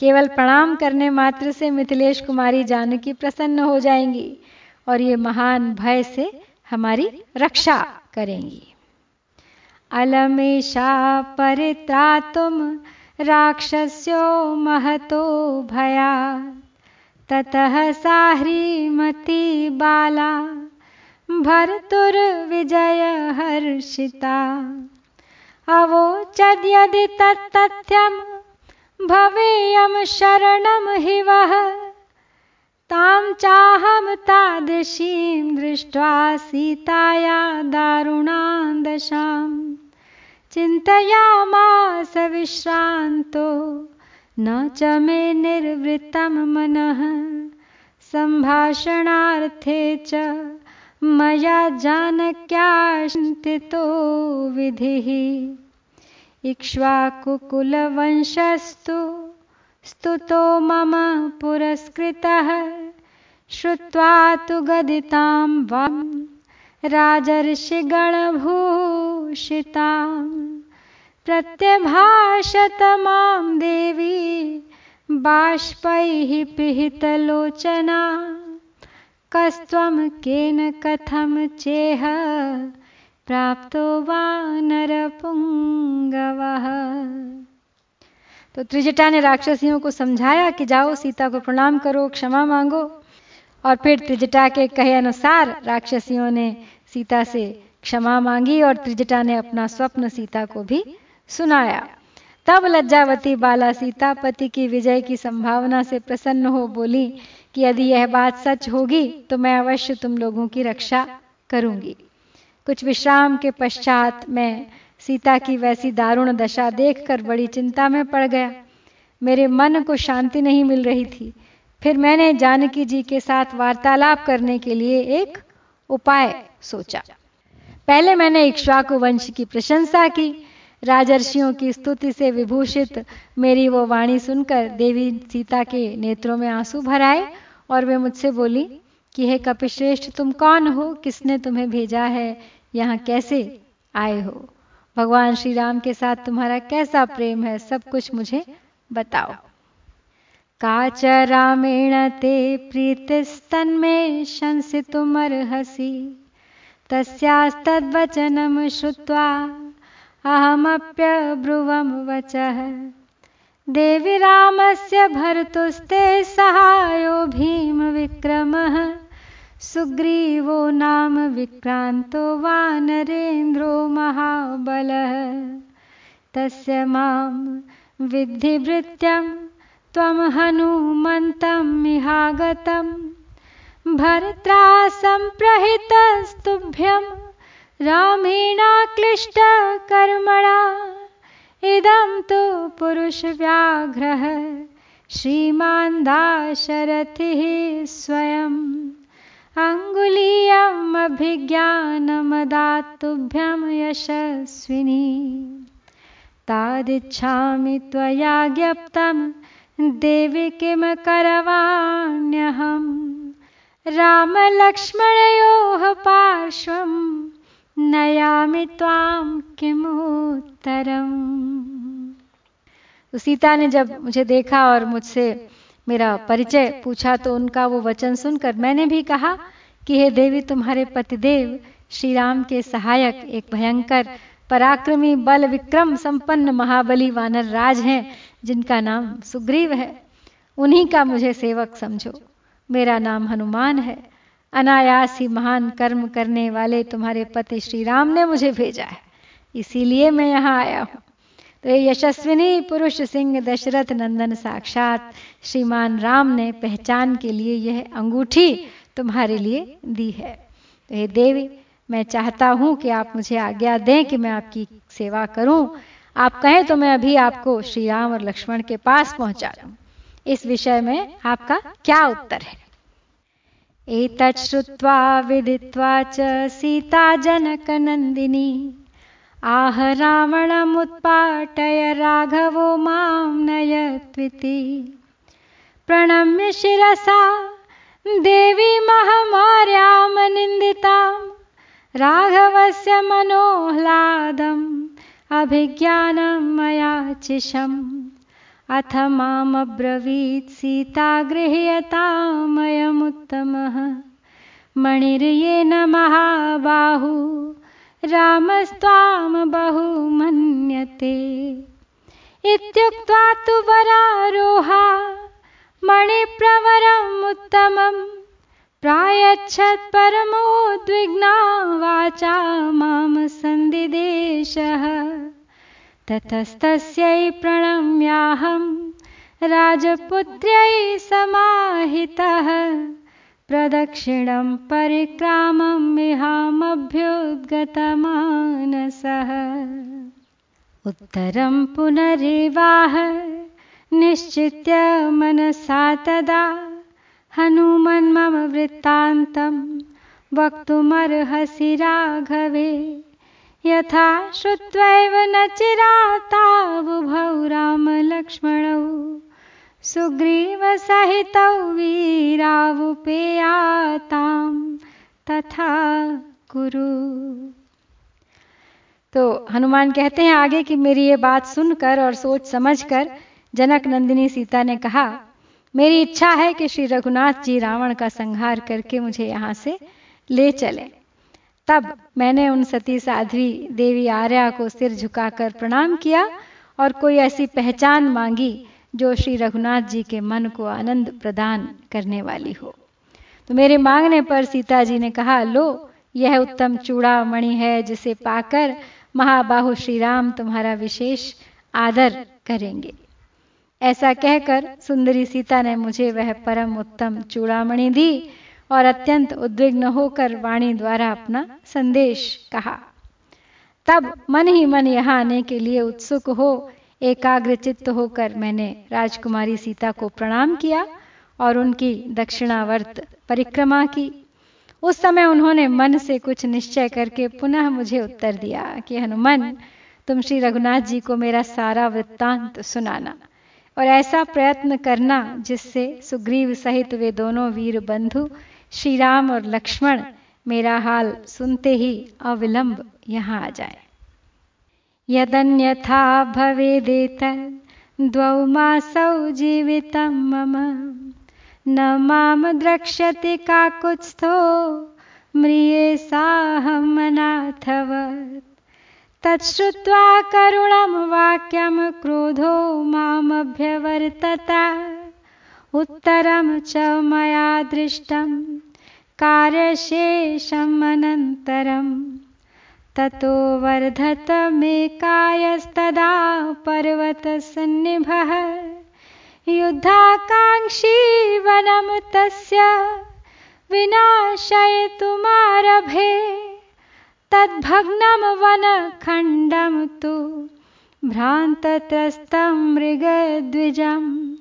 केवल प्रणाम करने मात्र से मिथिलेश कुमारी जानकी प्रसन्न हो जाएँगी और ये महान भय से हमारी रक्षा करेंगी। अलमेशा परित्रातुम राक्षस्यो महतो भया ततः साह्रीमती बाला भर्तुर्विजय हर्षिता अवोचद्यदि तत्तथ्यं भवेयं शरणं हि वः। तां चाहं तादृशीं दृष्ट्वा सीताया दारुणां दशाम्। चिन्तयामास विश्रान्तो, न च मे निर्वृत्तं मनः। सम्भाषणार्थे च मया जानक्याश्चिन्तितो विधिः। इक्ष्वाकुकुलवंशस्तु, स्तुतो मम पुरस्कृतः। श्रुत्वा तु गदितां वाम्। राजर्षिगणभूषिता। प्रत्यभाषत माँ देवी, बाष्पैः पिहितलोचना। कस्त्वं केन कथम चेह, प्राप्तो वानरपुंगवः तो त्रिजटा ने राक्षसियों को समझाया कि जाओ, सीता को प्रणाम करो, क्षमा मांगो। और फिर त्रिजटा के कहे अनुसार राक्षसियों ने सीता से क्षमा मांगी और त्रिजटा ने अपना स्वप्न सीता को भी सुनाया। तब लज्जावती बाला सीता पति की विजय की संभावना से प्रसन्न हो बोली कि यदि यह बात सच होगी तो मैं अवश्य तुम लोगों की रक्षा करूँगी। कुछ विश्राम के पश्चात मैं सीता की वैसी दारुण दशा देखकर बड़ी चिंता में पड़ गया। मेरे मन को शांति नहीं मिल रही थी। फिर मैंने जानकी जी के साथ वार्तालाप करने के लिए एक उपाय सोचा। पहले मैंने इक्ष्वाकु वंश की प्रशंसा की। राजर्षियों की स्तुति से विभूषित मेरी वो वाणी सुनकर देवी सीता के नेत्रों में आँसू भराए और वे मुझसे बोली, कि हे कपिश्रेष्ठ, तुम कौन हो? किसने तुम्हें भेजा है? यहाँ कैसे आए हो? भगवान श्री राम के साथ तुम्हारा कैसा प्रेम है? सब कुछ मुझे बताओ। काच रामेण ते प्रीतिस्तन्मे शंसितुमर्हसि तस्यास्तद्वचनं श्रुत्वा अहमप्यब्रुवं वचः। देवि रामस्य भर्तुस्ते सहायो भीमविक्रमः। सुग्रीवो नाम विक्रान्तो वानरेन्द्रो महाबलः। तस्य माँ विद्धिभृत्यं त्वं हनुमन्तमिहागतं भर्त्रा सम्प्रहितस्तुभ्यं रामेणाक्लिष्टकर्मणा। इदं तु पुरुषव्याघ्रः श्रीमान् दाशरथिः स्वयम्। अङ्गुलीयमभिज्ञानमदातुभ्यं यशस्विनी। तादिच्छामि त्वया ज्ञप्तं, देवि किं करवाण्यहम् रामलक्ष्मणयोः पार्श्वं, नयामि त्वां किमुत्तरम्। तो सीता ने जब मुझे देखा और मुझसे मेरा परिचय पूछा तो उनका वो वचन सुनकर मैंने भी कहा कि हे देवी, तुम्हारे पतिदेव श्री राम के सहायक, एक भयंकर, पराक्रमी बल विक्रम संपन्न महाबली वानर राज हैं, जिनका नाम सुग्रीव है। उन्हीं का मुझे सेवक समझो। मेरा नाम हनुमान है। अनायास ही महान कर्म करने वाले तुम्हारे पति श्री राम ने मुझे भेजा है। इसीलिए मैं यहाँ आया हूँ। तो ये यशस्विनी पुरुष सिंह दशरथ नंदन साक्षात श्रीमान राम ने पहचान के लिए यह अंगूठी तुम्हारे लिए दी है। तो हे देवी, मैं चाहता हूँ कि आप मुझे आज्ञा दें कि मैं आपकी सेवा करूँ। आप कहें तो मैं अभी आपको श्री राम और लक्ष्मण के पास पहुँचा दूँ। इस विषय में आपका क्या उत्तर है? एतत् श्रुत्वा च सीता जनक नंदिनी आह रावणमुत्पाटय राघवो माँ नयत्विति। प्रणम्य शिरसा, देवी महमार्यामनिन्दिताम् राघवस्य मनोह्लादम् अभिज्ञानं मया चिशम्। अथ मामब्रवीत् सीता गृह्यतामयमुत्तमः मणिर्येन महाबाहु रामस्त्वां बहु मन्यते इत्युक्त्वा तु वरारोहा, मणिप्रवरम् उत्तमम्। प्रायच्छत् परमोद्विग्ना वाचा माँ सन्दिदेशः ततस्तस्यै प्रणम्याहं राजपुत्र्यै समाहितः प्रदक्षिणं परिक्रामं मिहामभ्युद्गतमानसः उत्तरं पुनरेवाह, निश्चित्य मनसा तदा, हनुमन् मम वृत्तान्तं वक्तुमर्हसि राघवे। यथा श्रुत्वैव न चिरातावुभौ रामलक्ष्मणौ सुग्रीवसहितौ वीरावुपेयातां तथा कुरु। तो हनुमान कहते हैं आगे कि मेरी ये बात सुनकर और सोच समझकर जनक नंदिनी सीता ने कहा, मेरी इच्छा है कि श्री रघुनाथ जी रावण का संहार करके मुझे यहाँ से ले चले। तब मैंने उन सती साध्वी देवी आर्या को सिर झुकाकर प्रणाम किया और कोई ऐसी पहचान मांगी जो श्री रघुनाथ जी के मन को आनंद प्रदान करने वाली हो। तो मेरे मांगने पर सीता जी ने कहा, लो, यह उत्तम चूड़ा मणि है जिसे पाकर महाबाहु श्री राम तुम्हारा विशेष आदर करेंगे। ऐसा कहकर सुंदरी सीता ने मुझे वह परम उत्तम चूड़ामणि दी और अत्यंत उद्विग्न होकर वाणी द्वारा अपना संदेश कहा। तब मन ही मन यहाँ आने के लिए उत्सुक हो एकाग्र चित्त होकर मैंने राजकुमारी सीता को प्रणाम किया और उनकी दक्षिणावर्त परिक्रमा की। उस समय उन्होंने मन से कुछ निश्चय करके पुनः मुझे उत्तर दिया कि, हनुमान, तुम श्री रघुनाथ जी को मेरा सारा वृत्तांत सुनाना और ऐसा प्रयत्न करना जिससे सुग्रीव सहित वे दोनों वीर बंधु श्री राम और लक्ष्मण, मेरा हाल सुनते ही अविलंब यहाँ आ जाए। यदन्यथा भवेदेत द्वौ मासौ जीवितं मम। न माम द्रक्ष्यति काकुत्स्थो, म्रिये साहमनाथवत् तच्छ्रुत्वा करुणं वाक्यं क्रोधो मामभ्यवर्तत उत्तरं च मया दृष्टं कार्यशेषम् अनन्तरम् ततो वर्धतमेकायस्तदा पर्वतसन्निभः। युद्धाकाङ्क्षी वनं तस्य विनाशयितुमारभे तद्भग्नं वनखण्डं तु भ्रान्तत्रस्तं मृगद्विजम्।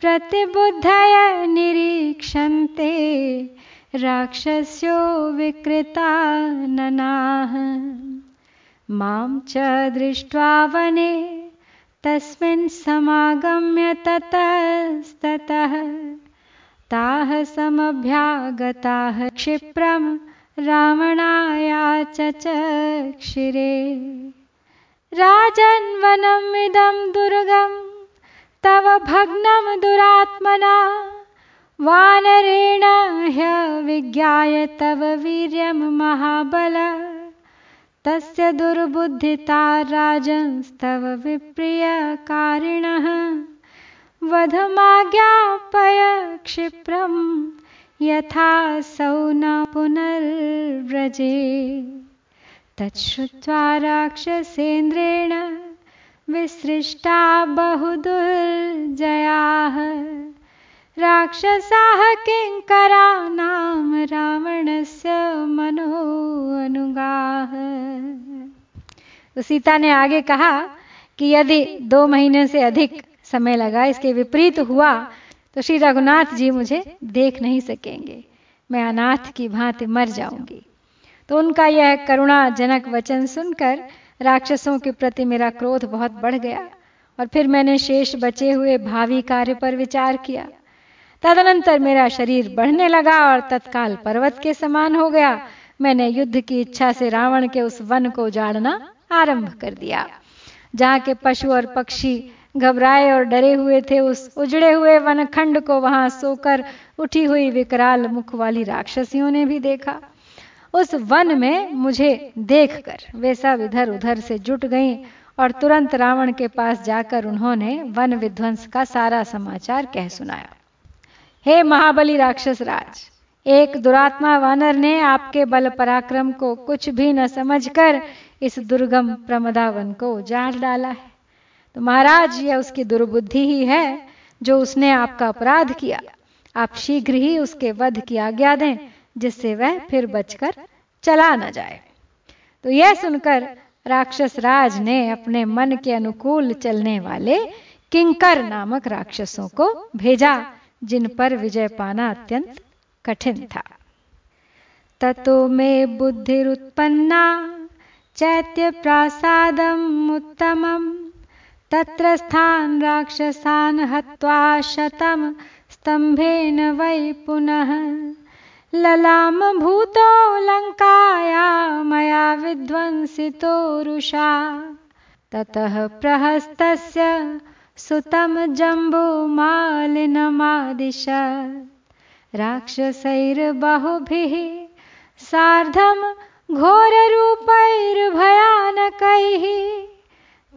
प्रतिबुद्धय निरीक्षन्ते राक्षस्यो विकृता ननाः। माँ च दृष्ट्वा वने, तस्मिन् समागम्य ततस्ततः। ताः समभ्यागताः क्षिप्रं क्षिरे। राजन्वनमिदं दुर्गं तव भग्नं दुरात्मना। वानरेण ह्यविज्ञाय तव वीर्यं महाबल। तस्य दुर्बुद्धिता राजंस्तव विप्रियकारिणः वधमाज्ञापय क्षिप्रं, यथा सौ न पुनर्व्रजे। तच्छ्रुत्वा राक्षसेन्द्रेण विसृष्टा बहुदुर्जयाः। राक्षसाः किङ्कराणां रावणस्य मनो अनुगाः तो सीता ने आगे कहा कि यदि दो महीने से अधिक समय लगा, इसके विपरीत हुआ तो श्री रघुनाथ जी मुझे देख नहीं सकेंगे। मैं अनाथ की भांति मर जाऊँगी। तो उनका यह करुणाजनक वचन सुनकर राक्षसों के प्रति मेरा क्रोध बहुत बढ़ गया और फिर मैंने शेष बचे हुए भावी कार्य पर विचार किया। तदनंतर मेरा शरीर बढ़ने लगा और तत्काल पर्वत के समान हो गया। मैंने युद्ध की इच्छा से रावण के उस वन को उजाड़ना आरंभ कर दिया। जहाँ के पशु और पक्षी घबराए और डरे हुए थे, उस उजड़े हुए वनखंड को वहाँ सोकर उठी हुई विकराल मुख वाली राक्षसियों ने भी देखा। उस वन में मुझे देखकर वे सब इधर उधर से जुट गईं और तुरंत रावण के पास जाकर उन्होंने वन विध्वंस का सारा समाचार कह सुनाया। हे महाबली राक्षस राज एक दुरात्मा वानर ने आपके बल पराक्रम को कुछ भी न समझकर इस दुर्गम प्रमदावन को उजाड़ डाला है। तो महाराज, यह उसकी दुर्बुद्धि ही है जो उसने आपका अपराध किया। आप शीघ्र ही उसके वध की आज्ञा दें, जिससे वह फिर बचकर चला न जाए। तो यह सुनकर राक्षस राज ने अपने मन के अनुकूल चलने वाले किंकर नामक राक्षसों को भेजा। जिन पर विजय पाना अत्यंत कठिन था। ततो में चैत्य प्रासादम उत्तमम। तत्र स्थान राक्षसान हत्वा शतम स्तंभेन वै पुनः। ललाम भूतो लंकाया मया विध्वंसितो रुषा। ततः प्रहस्तस्य सुतं जम्बुमालिनमादिश राक्षसैर्बहुभिः सार्धं घोररूपैर्भयानकैः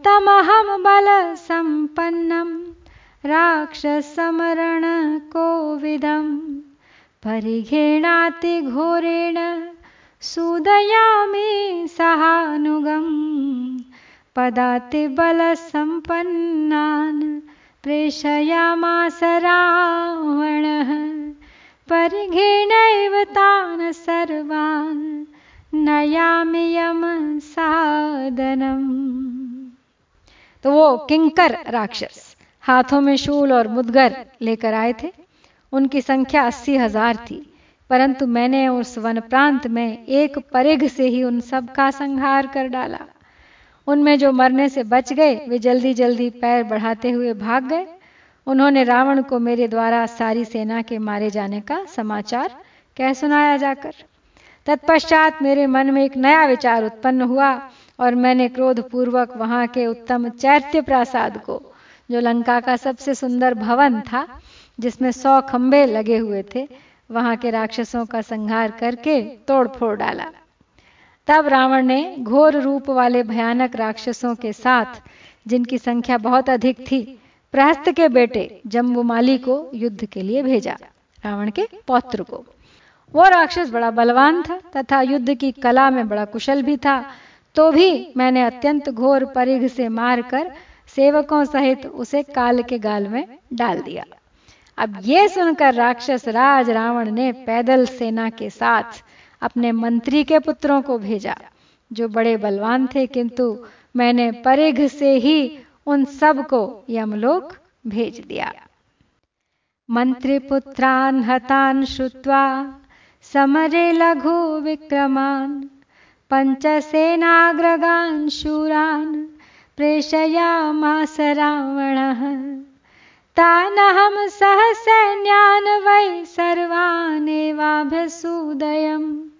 तमहं बलसम्पन्नं राक्षसमरणकोविदं परिघेणातिघोरेण सूदयामि सहानुगम्। पदातिबलसम्पन्नान् प्रेषयामास रावणः। परिघेणैव तान् सर्वान् नयामि यम साधनम। तो वो किंकर राक्षस हाथों में शूल और मुदगर लेकर आए थे। उनकी संख्या अस्सी हज़ार थी, परंतु मैंने उस वन प्रांत में एक परिघ से ही उन सब का संहार कर डाला। उनमें जो मरने से बच गए, वे जल्दी जल्दी पैर बढ़ाते हुए भाग गए। उन्होंने रावण को मेरे द्वारा सारी सेना के मारे जाने का समाचार कह सुनाया जाकर। तत्पश्चात मेरे मन में एक नया विचार उत्पन्न हुआ और मैंने क्रोधपूर्वक वहाँ के उत्तम चैत्य प्रासाद को, जो लंका का सबसे सुंदर भवन था, जिसमें सौ खंबे लगे हुए थे, वहाँ के राक्षसों का संहार करके तोड़ फोड़ डाला। तब रावण ने घोर रूप वाले भयानक राक्षसों के साथ, जिनकी संख्या बहुत अधिक थी, प्रहस्त के बेटे जम्बुमाली को युद्ध के लिए भेजा, रावण के पौत्र को। वो राक्षस बड़ा बलवान था तथा युद्ध की कला में बड़ा कुशल भी था तो भी मैंने अत्यंत घोर परिघ से मारकर सेवकों सहित उसे काल के गाल में डाल दिया। अब ये सुनकर राक्षस राज रावण ने पैदल सेना के साथ अपने मंत्री के पुत्रों को भेजा, जो बड़े बलवान थे। किंतु मैंने परिघ से ही उन सबको यमलोक भेज दिया। मंत्री पुत्रान हतान श्रुत्वा, समरे लघु शूरान प्रेषयामास रावणः। तानहं सह सैन्यान् वै सर्वानेवाभ्यसूदयम्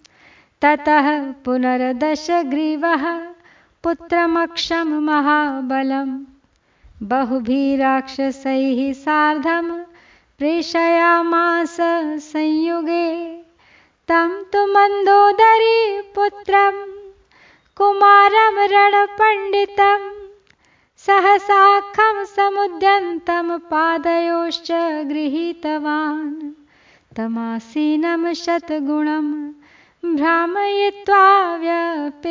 ततः पुनर्दशग्रीवः पुत्रमक्षं महाबलं। बहुभिराक्षसैः सार्धं प्रेषयामास संयुगे। तं तु मन्दोदरी पुत्रं कुमारं रणपण्डितं। सहसाखं समुद्यन्तं पादयोश्च गृहीतवान्। तमासीनं शतगुणं भ्रामयित्वा व्यपेशयम्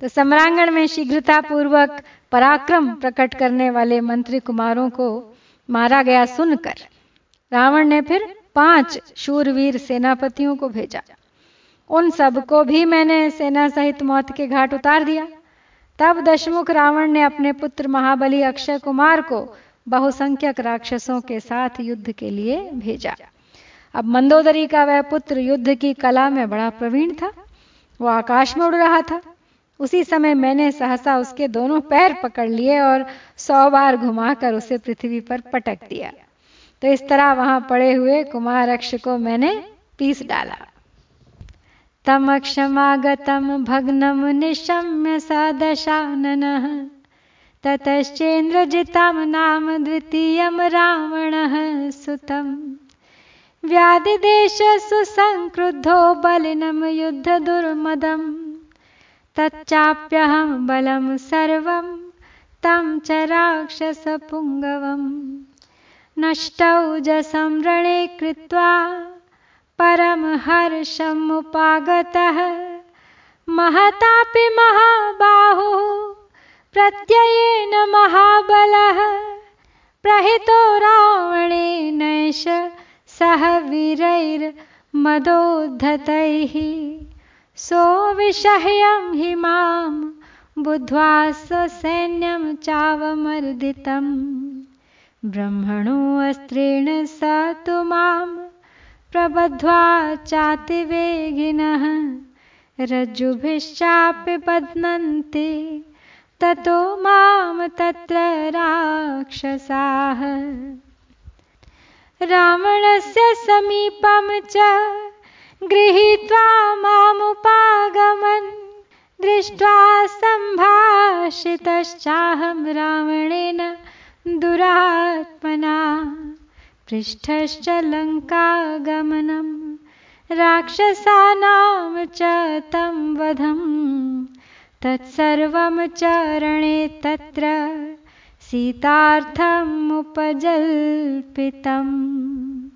तो सम्रांगण में शीघ्रता पूर्वक पराक्रम प्रकट करने वाले मंत्री कुमारों को मारा गया सुनकर रावण ने फिर पाँच शूरवीर सेनापतियों को भेजा। उन सबको भी मैंने सेना सहित मौत के घाट उतार दिया। तब दशमुख रावण ने अपने पुत्र महाबली अक्षय कुमार को बहुसंख्यक राक्षसों के साथ युद्ध के लिए भेजा। अब मंदोदरी का वह पुत्र युद्ध की कला में बड़ा प्रवीण था। वो आकाश में उड़ रहा था। उसी समय मैंने सहसा उसके दोनों पैर पकड़ लिए और सौ बार घुमाकर उसे पृथ्वी पर पटक दिया। तो इस तरह वहाँ पड़े हुए कुमार अक्ष को मैंने पीस डाला। तम क्षमागतम भग्नम निशम्य सदशानन ततश्चेन्द्रजितम नाम द्वितीय रावण सुतम। व्याधिदेश सुसंक्रुद्धो बलिनम युद्ध दुर्मदम। तच्चाप्यहं बलं सर्वं तं च राक्षसपुङ्गवम् नष्टौ जसंरणे कृत्वा परमहर्षमुपागतः महतापि महाबाहुः प्रत्ययेन महाबलः। प्रहितो रावणेनैष सह वीरैर्मदोद्धतैः सोऽविषह्यं हि माँ बुद्ध्वा स्वसैन्यं चावमर्दितं ब्रह्मणोऽस्त्रेण स तु माँ प्रबद्ध्वा चातिवेगिनः। रज्जुभिश्चापि बध्नन्ति ततो माँ तत्र राक्षसाः। रावणस्य समीपं च गृहीत्वा मामुपागमन् दृष्ट्वा सम्भाषितश्चाहं रावणेन दुरात्मना पृष्ठश्च लङ्कागमनं। राक्षसानां च तं वधं। तत्सर्वं चरणे तत्र सीतार्थमुपजल्पितम्।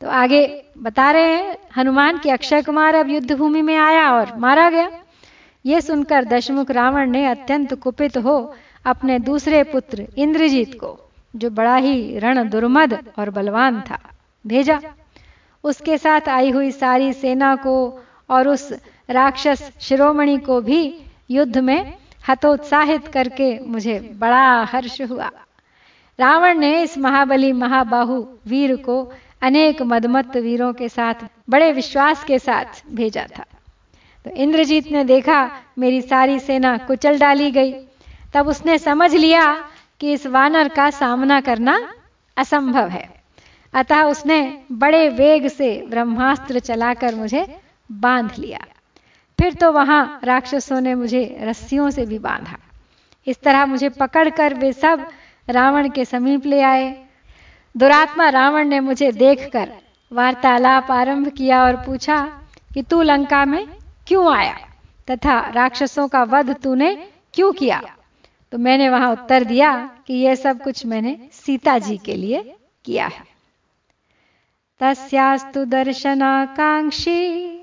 तो आगे बता रहे हैं, हनुमान कि अक्षय कुमार अब युद्ध भूमि में आया और मारा गया। ये सुनकर दशमुख रावण ने अत्यंत कुपित हो अपने दूसरे पुत्र इंद्रजीत को, जो बड़ा ही रण दुर्मद और बलवान था, भेजा। उसके साथ आई हुई सारी सेना को और उस राक्षस शिरोमणि को भी युद्ध में हतोत्साहित करके मुझे बड़ा हर्ष हुआ। रावण ने इस महाबली महाबाहु वीर को अनेक मदमत्त वीरों के साथ, बड़े विश्वास के साथ भेजा था। तो इंद्रजीत ने देखा, मेरी सारी सेना कुचल डाली गई। तब उसने समझ लिया कि इस वानर का सामना करना असंभव है। अतः उसने बड़े वेग से ब्रह्मास्त्र चलाकर मुझे बाँध लिया। फिर तो वहाँ राक्षसों ने मुझे रस्सियों से भी बांधा। इस तरह मुझे पकड़कर वे सब रावण के समीप ले आए। दुरात्मा रावण ने मुझे देखकर वार्तालाप आरंभ किया और पूछा कि तू लंका में क्यों आया तथा राक्षसों का वध तूने क्यों किया? तो मैंने वहाँ उत्तर दिया कि यह सब कुछ मैंने सीता जी के लिए किया है। तस्यास्तु दर्शनाकांक्षी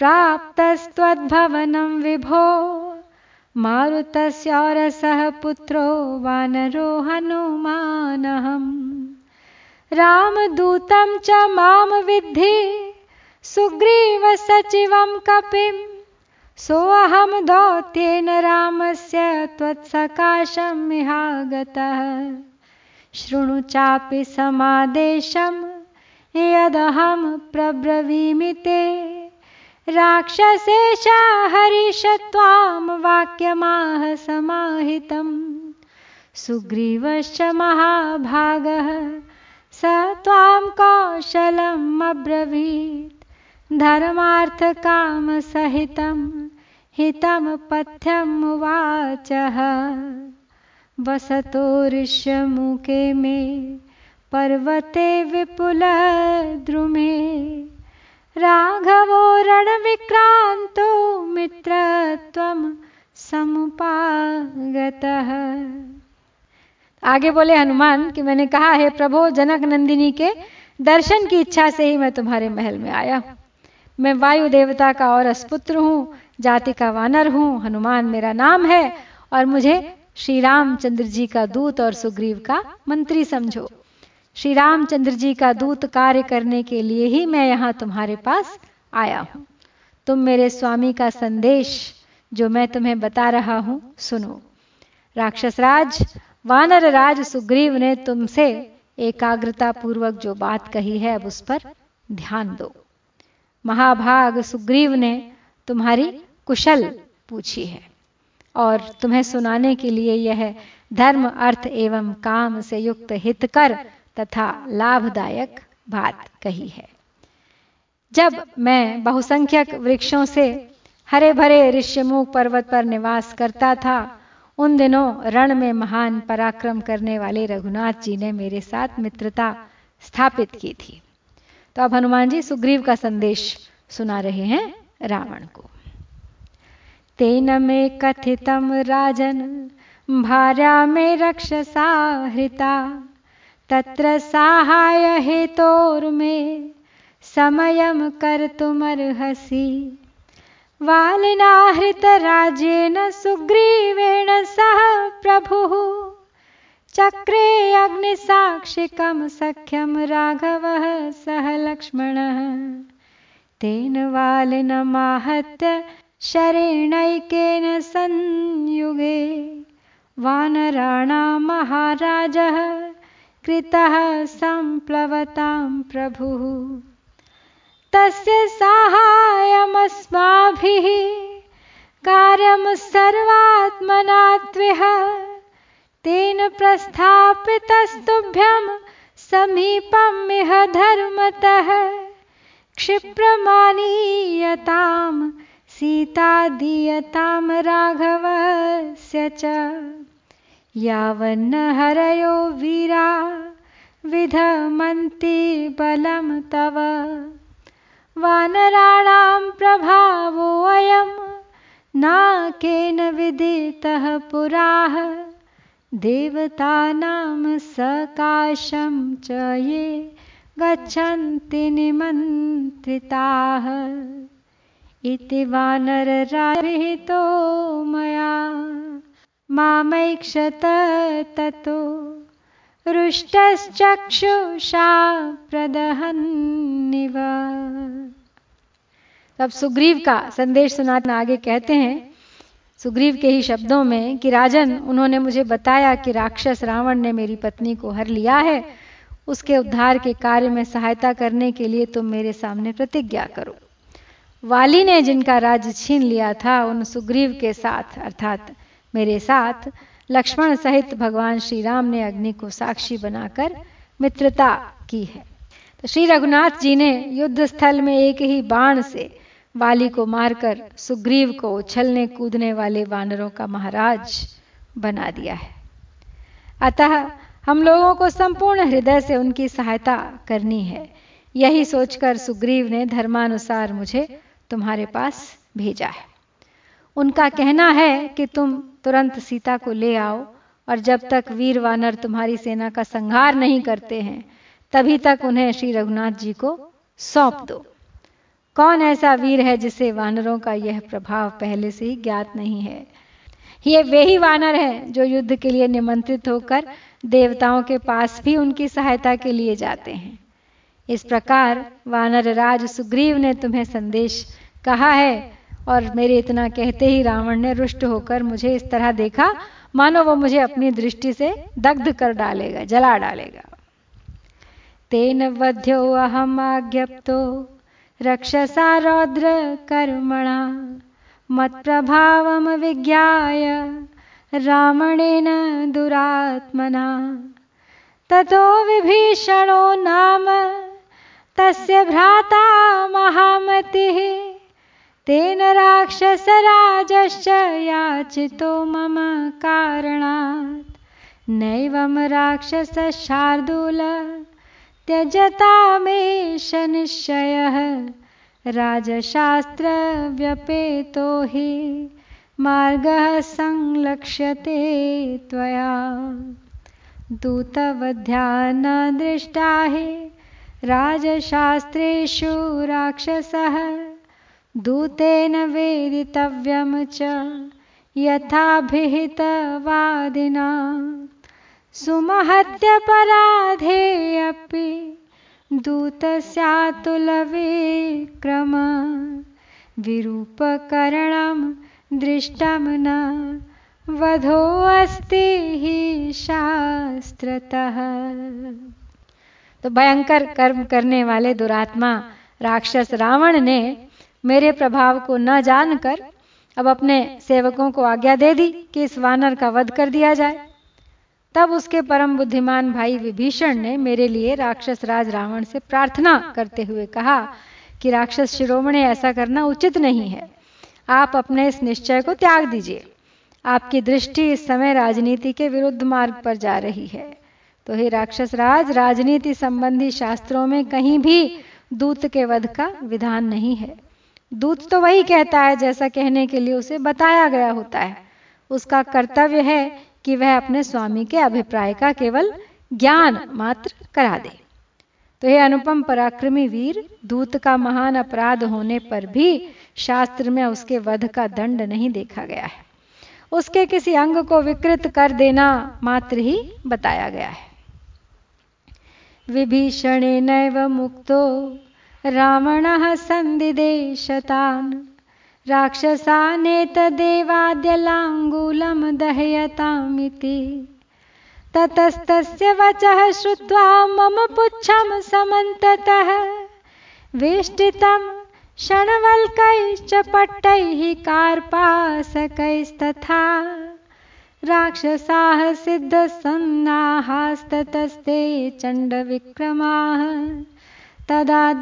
प्राप्तस्त्वद्भवनं विभो मारुतस्यौरसः पुत्रो वानरो हनुमानहम्। रामदूतं च माँ विद्धि सुग्रीवसचिवं कपिम् सोऽहं दौत्येन रामस्य त्वत्सकाशं मिहागतः शृणु चापि समादेशं, यदहं प्रब्रवीमि ते। राक्षसेशा हरिष त्वां वाक्यमाह समाहितम् सुग्रीवश्च महाभागः, स त्वां कौशलम् अब्रवीत्। धर्मार्थकामसहितं हितं पथ्यमुवाचः वसतो ऋष्यमुखे मे, पर्वते विपुलद्रुमे। राघवो रणविक्रान्तो मित्रत्वं समुपागतः। आगे बोले हनुमान कि मैंने कहा, है प्रभो, जनक नंदिनी के दर्शन की इच्छा से ही मैं तुम्हारे महल में आया मैं वायु देवता का और अस्पुत्र हूँ, जाति का वानर हूँ, हनुमान मेरा नाम है, और मुझे श्री रामचंद्र जी का दूत और सुग्रीव का मंत्री समझो। श्री रामचंद्र जी का दूत कार्य करने के लिए ही मैं यहाँ तुम्हारे पास आया हूँ। तुम मेरे स्वामी का संदेश जो मैं तुम्हें बता रहा हूँ, सुनो। राक्षस राज वानर राज सुग्रीव ने तुमसे एकाग्रता पूर्वक जो बात कही है, अब उस पर ध्यान दो। महाभाग सुग्रीव ने तुम्हारी कुशल पूछी है और तुम्हें सुनाने के लिए यह धर्म, अर्थ एवं काम से युक्त हितकर तथा लाभदायक बात कही है। जब मैं बहुसंख्यक वृक्षों से हरे भरे ऋष्यमुख पर्वत पर निवास करता था, उन दिनों रण में महान पराक्रम करने वाले रघुनाथ जी ने मेरे साथ मित्रता स्थापित की थी। तो अब हनुमान जी सुग्रीव का संदेश सुना रहे हैं रावण को। तेन में कथितम राजन, भार्या में रक्षसा हृता तत्र साहाय हेतोर में समयम कर तुमर्हसी वालिनाहृत राजेन सुग्रीवेण सह प्रभु। चक्रे अग्निसाक्षिकं सख्यं राघवः सह लक्ष्मणः। तेन वालिनमाहत्य शरेणैकेन संयुगे। वानराणां महाराजः कृतः सम्प्लवतां प्रभुः। तस्य साहाय्यमस्माभिः कार्यं सर्वात्मना तेन प्रस्थापितस्तुभ्यं समीपमिह धर्मतः। क्षिप्रमानीयतां सीता दीयतां राघवस्य च। यावन्न हरयो वीरा, विधमन्ति बलं तव। वानराणां प्रभावोऽयं नाकेन विदितः पुराः। देवतानां सकाशं च ये गच्छन्ति निमन्त्रिताः। इति वानरराहितो मया। मामैक्षत ततो। रुष्टश्चक्षुषा प्रदहन्निव। अब सुग्रीव का संदेश सुनाना आगे कहते हैं, सुग्रीव के ही शब्दों में कि राजन, उन्होंने मुझे बताया कि राक्षस रावण ने मेरी पत्नी को हर लिया है, उसके उद्धार के कार्य में सहायता करने के लिए तुम मेरे सामने प्रतिज्ञा करो। वाली ने जिनका राज्य छीन लिया था, उन सुग्रीव के साथ, अर्थात मेरे साथ लक्ष्मण सहित भगवान श्री राम ने अग्नि को साक्षी बनाकर मित्रता की है। तो श्री रघुनाथ जी ने युद्ध स्थल में एक ही बाण से वाली को मारकर सुग्रीव को उछलने कूदने वाले वानरों का महाराज बना दिया है। अतः हम लोगों को संपूर्ण हृदय से उनकी सहायता करनी है। यही सोचकर सुग्रीव ने धर्मानुसार मुझे तुम्हारे पास भेजा है। उनका कहना है कि तुम तुरंत सीता को ले आओ, और जब तक वीर वानर तुम्हारी सेना का संहार नहीं करते हैं, तभी तक उन्हें श्री रघुनाथ जी को सौंप दो। कौन ऐसा वीर है जिसे वानरों का यह प्रभाव पहले से ही ज्ञात नहीं है? ये वे ही वानर हैं जो युद्ध के लिए निमंत्रित होकर देवताओं के पास भी उनकी सहायता के लिए जाते हैं। इस प्रकार वानर राज सुग्रीव ने तुम्हें संदेश कहा है और मेरे इतना कहते ही रावण ने रुष्ट होकर मुझे इस तरह देखा, मानो वो मुझे अपनी दृष्टि से दग्ध कर डालेगा, जला डालेगा। तेन वध्यो अहम आज्ञप्तो, रक्षसा रौद्र कर्मणा, मत प्रभाव विज्ञाय रावणेन दुरात्मना। ततो विभीषणो नाम, तस्य भ्राता महामतिः तेन राक्षसराजश्च याचितो मम कारणात्। नैवं राक्षसशार्दूल त्यजतामेष निश्चयः राजशास्त्रव्यपेतो हि मार्गः संलक्ष्यते त्वया। दूतवध्या न दृष्टा हि राजशास्त्रेषु राक्षसः दूतेन वेदितव्यं च यथाभिहितवादिना। सुमहत्यपराधे अपि दूतस्यातुलविक्रम। विरूपकरणं दृष्टं न वधोऽस्ति ही शास्त्रतः। तो भयंकर कर्म करने वाले दुरात्मा राक्षस रावण ने मेरे प्रभाव को न जानकर अब अपने सेवकों को आज्ञा दे दी कि इस वानर का वध कर दिया जाए। तब उसके परम बुद्धिमान भाई विभीषण ने मेरे लिए राक्षस राज रावण से प्रार्थना करते हुए कहा कि राक्षस शिरोमणि, ऐसा करना उचित नहीं है। आप अपने इस निश्चय को त्याग दीजिए। आपकी दृष्टि इस समय राजनीति के विरुद्ध मार्ग पर जा रही है। तो हे राक्षस राज, राजनीति संबंधी शास्त्रों में कहीं भी दूत के वध का विधान नहीं है। दूत तो वही कहता है जैसा कहने के लिए उसे बताया गया होता है। उसका कर्तव्य है कि वह अपने स्वामी के अभिप्राय का केवल ज्ञान मात्र करा दे। तो यह अनुपम पराक्रमी वीर, दूत का महान अपराध होने पर भी शास्त्र में उसके वध का दंड नहीं देखा गया है। उसके किसी अंग को विकृत कर देना मात्र ही बताया गया है। विभीषणे नैव मुक्तो रावणः सन्दिदेशतान् राक्षसानेतदेवाद्यलाङ्गूलं दहयतामिति। ततस्तस्य वचः श्रुत्वा मम पुच्छं समन्ततः। वेष्टितं क्षणवल्कैश्च पट्टैः कार्पासकैस्तथा। राक्षसाः सिद्धसन्नाहास्ततस्ते चण्डविक्रमाः। तदा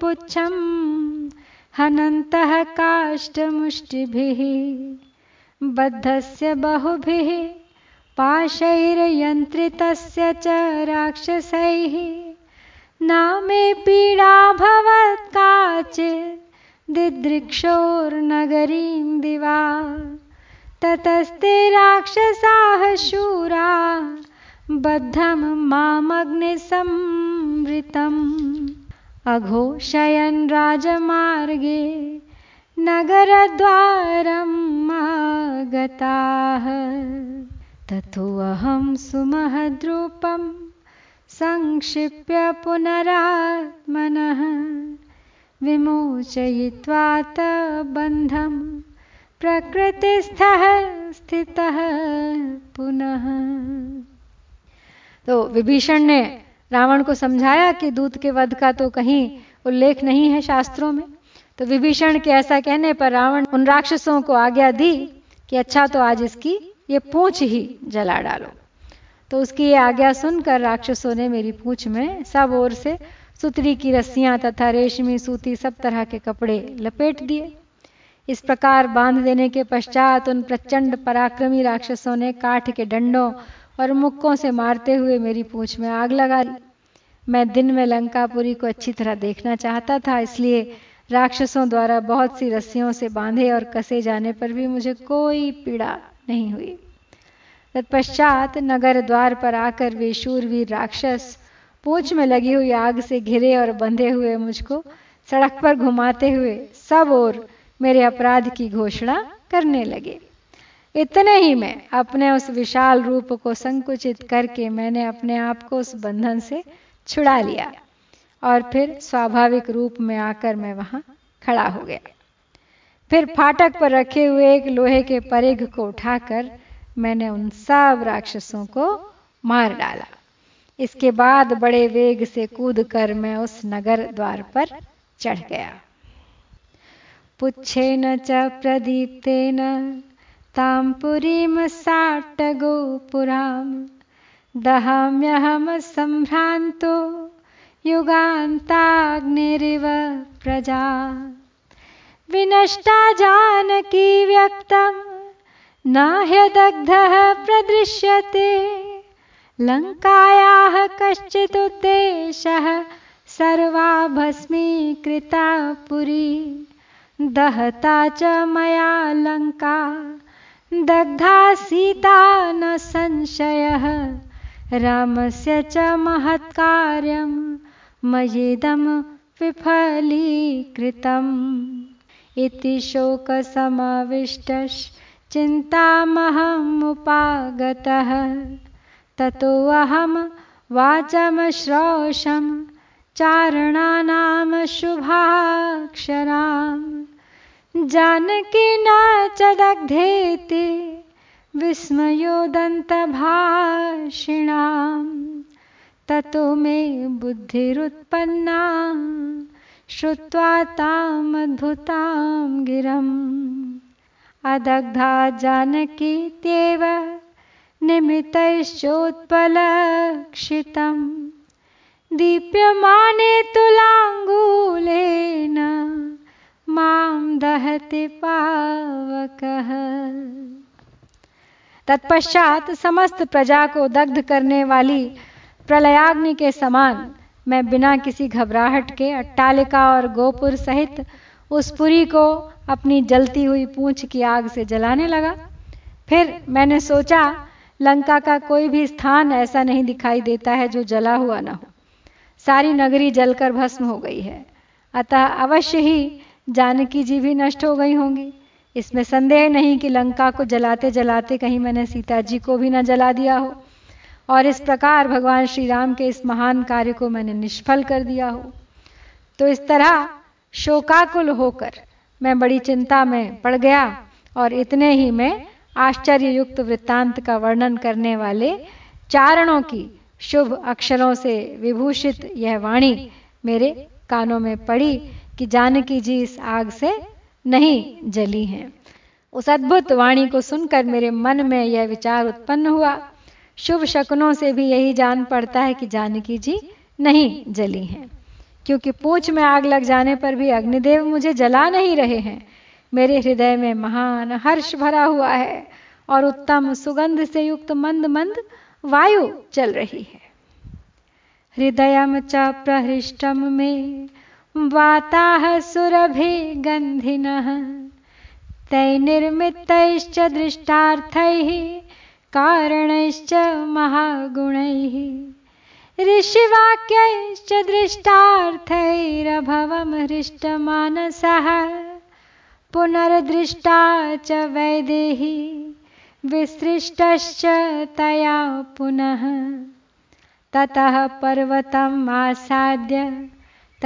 पुच्छम्, हनन्तः काष्ठमुष्टिभिः बद्धस्य बहुभिः, पाशैर्यन्त्रितस्य च राक्षसैः, नामे पीडा भवत् काचित् दिदृक्षोर्नगरीं दिवा, ततस्ते राक्षसाः शूरा बद्धं मामग्निसंवृतम्। अघोषयन् राजमार्गे नगरद्वारम् आगताः। ततोऽहं सुमहद्रूपं संक्षिप्य पुनरात्मनः। विमोचयित्वा बन्धं प्रकृतिस्थः स्थितः पुनः। तो विभीषण ने रावण को समझाया कि दूत के वध का तो कहीं उल्लेख नहीं है शास्त्रों में। तो विभीषण के ऐसा कहने पर रावण उन राक्षसों को आज्ञा दी कि अच्छा तो आज इसकी ये पूछ ही जला डालो। तो उसकी ये आज्ञा सुनकर राक्षसों ने मेरी पूछ में सब ओर से सुतरी की रस्सियाँ तथा रेशमी, सूती सब तरह के कपड़े लपेट दिए। इस प्रकार बाँध देने के पश्चात उन प्रचंड पराक्रमी राक्षसों ने काठ के डंडों और मुक्कों से मारते हुए मेरी पूछ में आग लगा ली। मैं दिन में लंकापुरी को अच्छी तरह देखना चाहता था, इसलिए राक्षसों द्वारा बहुत सी रस्सियों से बांधे और कसे जाने पर भी मुझे कोई पीड़ा नहीं हुई। तत्पश्चात नगर द्वार पर आकर वे शूरवीर राक्षस पूछ में लगी हुई आग से घिरे और बंधे हुए मुझको सड़क पर घुमाते हुए सब और मेरे अपराध की घोषणा करने लगे। इतने ही में अपने उस विशाल रूप को संकुचित करके मैंने अपने आप को उस बंधन से छुड़ा लिया और फिर स्वाभाविक रूप में आकर मैं वहाँ खड़ा हो गया। फिर फाटक पर रखे हुए एक लोहे के परिघ को उठाकर मैंने उन सब राक्षसों को मार डाला। इसके बाद बड़े वेग से कूद कर मैं उस नगर द्वार पर चढ़ गया। पुच्छेन च प्रदीप्तेन तां पुरीं साट्टगोपुरां दहाम्यहं सम्भ्रान्तो युगान्ताग्निरिव प्रजा। विनष्टा जानकी व्यक्तं न ह्यदग्धः प्रदृश्यते। लङ्कायाः कश्चिदुद्देशः सर्वा भस्मीकृता पुरी। दहता च मया लङ्का। दग्धा सीता न संशयः। रामस्य च महत्कार्यं मयेदं विफलीकृतम्। इति शोकसमाविष्टश्चिन्तामहमुपागतः। ततोऽहं वाचमश्रौषं चारणानां शुभाक्षराम्। जानकी न च दग्धेति विस्मयोदन्तभाषिणाम् ततो मे बुद्धिरुत्पन्ना, श्रुत्वा तामद्भुतां गिरम्। अदग्धा जानकीत्येव निमितैश्चोत्पलक्षितम्। दीप्यमाने तुलाङ्गूलेन माम दहते पावक तत्पश्चात समस्त प्रजा को दग्ध करने वाली प्रलयाग्नि के समान मैं बिना किसी घबराहट के अट्टालिका और गोपुर सहित उस पुरी को अपनी जलती हुई पूंछ की आग से जलाने लगा। फिर मैंने सोचा, लंका का कोई भी स्थान ऐसा नहीं दिखाई देता है जो जला हुआ ना हो। सारी नगरी जलकर भस्म हो गई है। अतः अवश्य ही जानकी जी भी नष्ट हो गई होंगी। इसमें संदेह नहीं कि लंका को जलाते जलाते कहीं मैंने सीता जी को भी न जला दिया हो। और इस प्रकार भगवान श्री राम के इस महान कार्य को मैंने निष्फल कर दिया हो। तो इस तरह शोकाकुल होकर मैं बड़ी चिंता में पड़ गया और इतने ही में आश्चर्य युक्त वृत्तांत का वर्णन करने वाले चारणों की शुभ अक्षरों से विभूषित यह वाणी मेरे कानों में पड़ी कि जानकी जी इस आग से नहीं जली हैं। उस अद्भुत वाणी को सुनकर मेरे मन में यह विचार उत्पन्न हुआ। शुभ शकुनों से भी यही जान पड़ता है कि जानकी जी नहीं जली हैं। क्योंकि पूछ में आग लग जाने पर भी अग्निदेव मुझे जला नहीं रहे हैं। मेरे हृदय में महान हर्ष भरा हुआ है और उत्तम सुगंध से युक्त मंद मंद वायु चल रही है। हृदय च प्रहृष्टम में वाताः सुरभिगन्धिनः तैर्निर्मितैश्च दृष्टार्थैः, कारणैश्च महागुणैः। ऋषिवाक्यैश्च दृष्टार्थैरभवं हृष्टमानसः। पुनर्दृष्टा च वैदेही, विसृष्टश्च तया पुनः। ततः पर्वतम् आसाद्य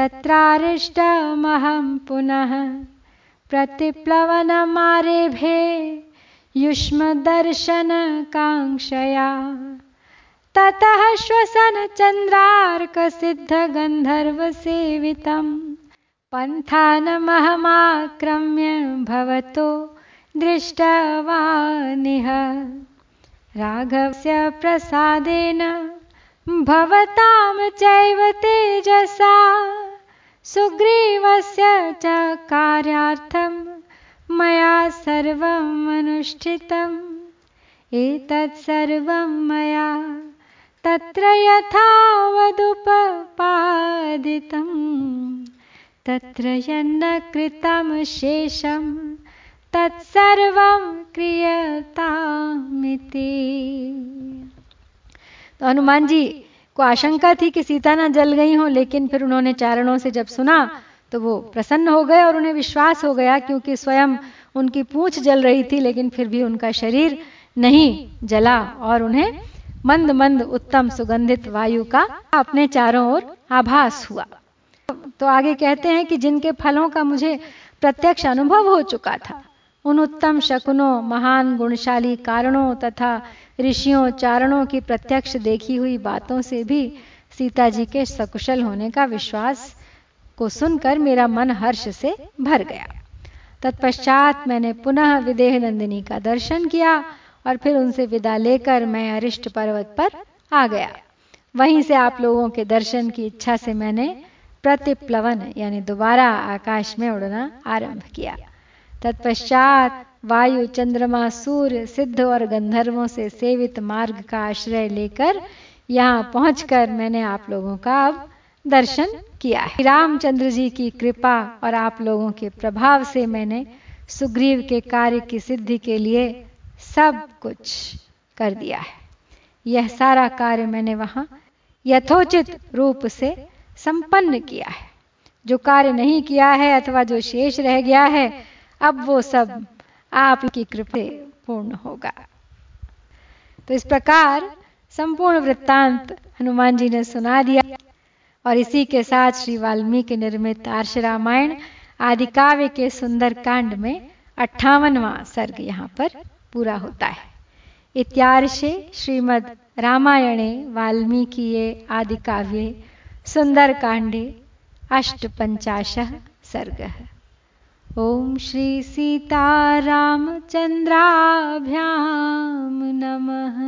तत्रारिष्टमहं पुनः प्रतिप्लवनमारेभे युष्मदर्शनकाङ्क्षया। ततः श्वसनचन्द्रार्कसिद्धगन्धर्वसेवितं पन्थानमहमाक्रम्य भवतो दृष्टवानिह। राघवस्य प्रसादेन भवतां चैव तेजसा सुग्रीवस्य च कार्यार्थं मया सर्वम् अनुष्ठितम्। एतत्सर्वं मया तत्र यथावदुपपादितं तत्र यन्न कृतं शेषं तत्सर्वं क्रियतामिति। तो जी को आशंका थी कि सीता ना जल गई हो, लेकिन फिर उन्होंने चारणों से जब सुना तो वो प्रसन्न हो गए और उन्हें विश्वास हो गया क्योंकि स्वयं उनकी पूछ जल रही थी, लेकिन फिर भी उनका शरीर नहीं जला और उन्हें मंद मंद उत्तम, सुगंधित वायु का अपने चारों ओर आभास हुआ। तो आगे कहते हैं कि जिनके फलों का मुझे प्रत्यक्ष अनुभव हो चुका था, उन उत्तम शकुनों, महान, गुणशाली कारणों तथा ऋषियों चारणों की प्रत्यक्ष देखी हुई बातों से भी सीता जी के सकुशल होने का विश्वास को सुनकर मेरा मन हर्ष से भर गया। तत्पश्चात मैंने पुनः विदेह नंदिनी का दर्शन किया और फिर उनसे विदा लेकर मैं अरिष्ट पर्वत पर आ गया। वहीं से आप लोगों के दर्शन की इच्छा से मैंने प्रतिप्लवन यानी दोबारा आकाश में उड़ना आरंभ किया। तत्पश्चात वायु, चंद्रमा, सूर्य, सिद्ध और गंधर्वों से सेवित मार्ग का आश्रय लेकर यहाँ पहुंचकर मैंने आप लोगों का अब दर्शन किया है। रामचंद्र जी की कृपा और आप लोगों के प्रभाव से मैंने सुग्रीव के कार्य की सिद्धि के लिए सब कुछ कर दिया है। यह सारा कार्य मैंने वहाँ यथोचित रूप से संपन्न किया है। जो कार्य नहीं किया है अथवा जो शेष रह गया है, अब वो सब आपकी कृपा पूर्ण होगा। तो इस प्रकार संपूर्ण वृत्तांत हनुमान जी ने सुना दिया और इसी के साथ श्री वाल्मीकि निर्मित आर्ष रामायण आदि काव्य के सुंदर कांड में अट्ठावनवा सर्ग यहाँ पर पूरा होता है। इत्यार्षे श्रीमद रामायणे वाल्मीकि आदि काव्ये सुंदर कांडे अष्ट पंचाश सर्ग। ओम श्री सीतारामचंद्राभ्याम नमः।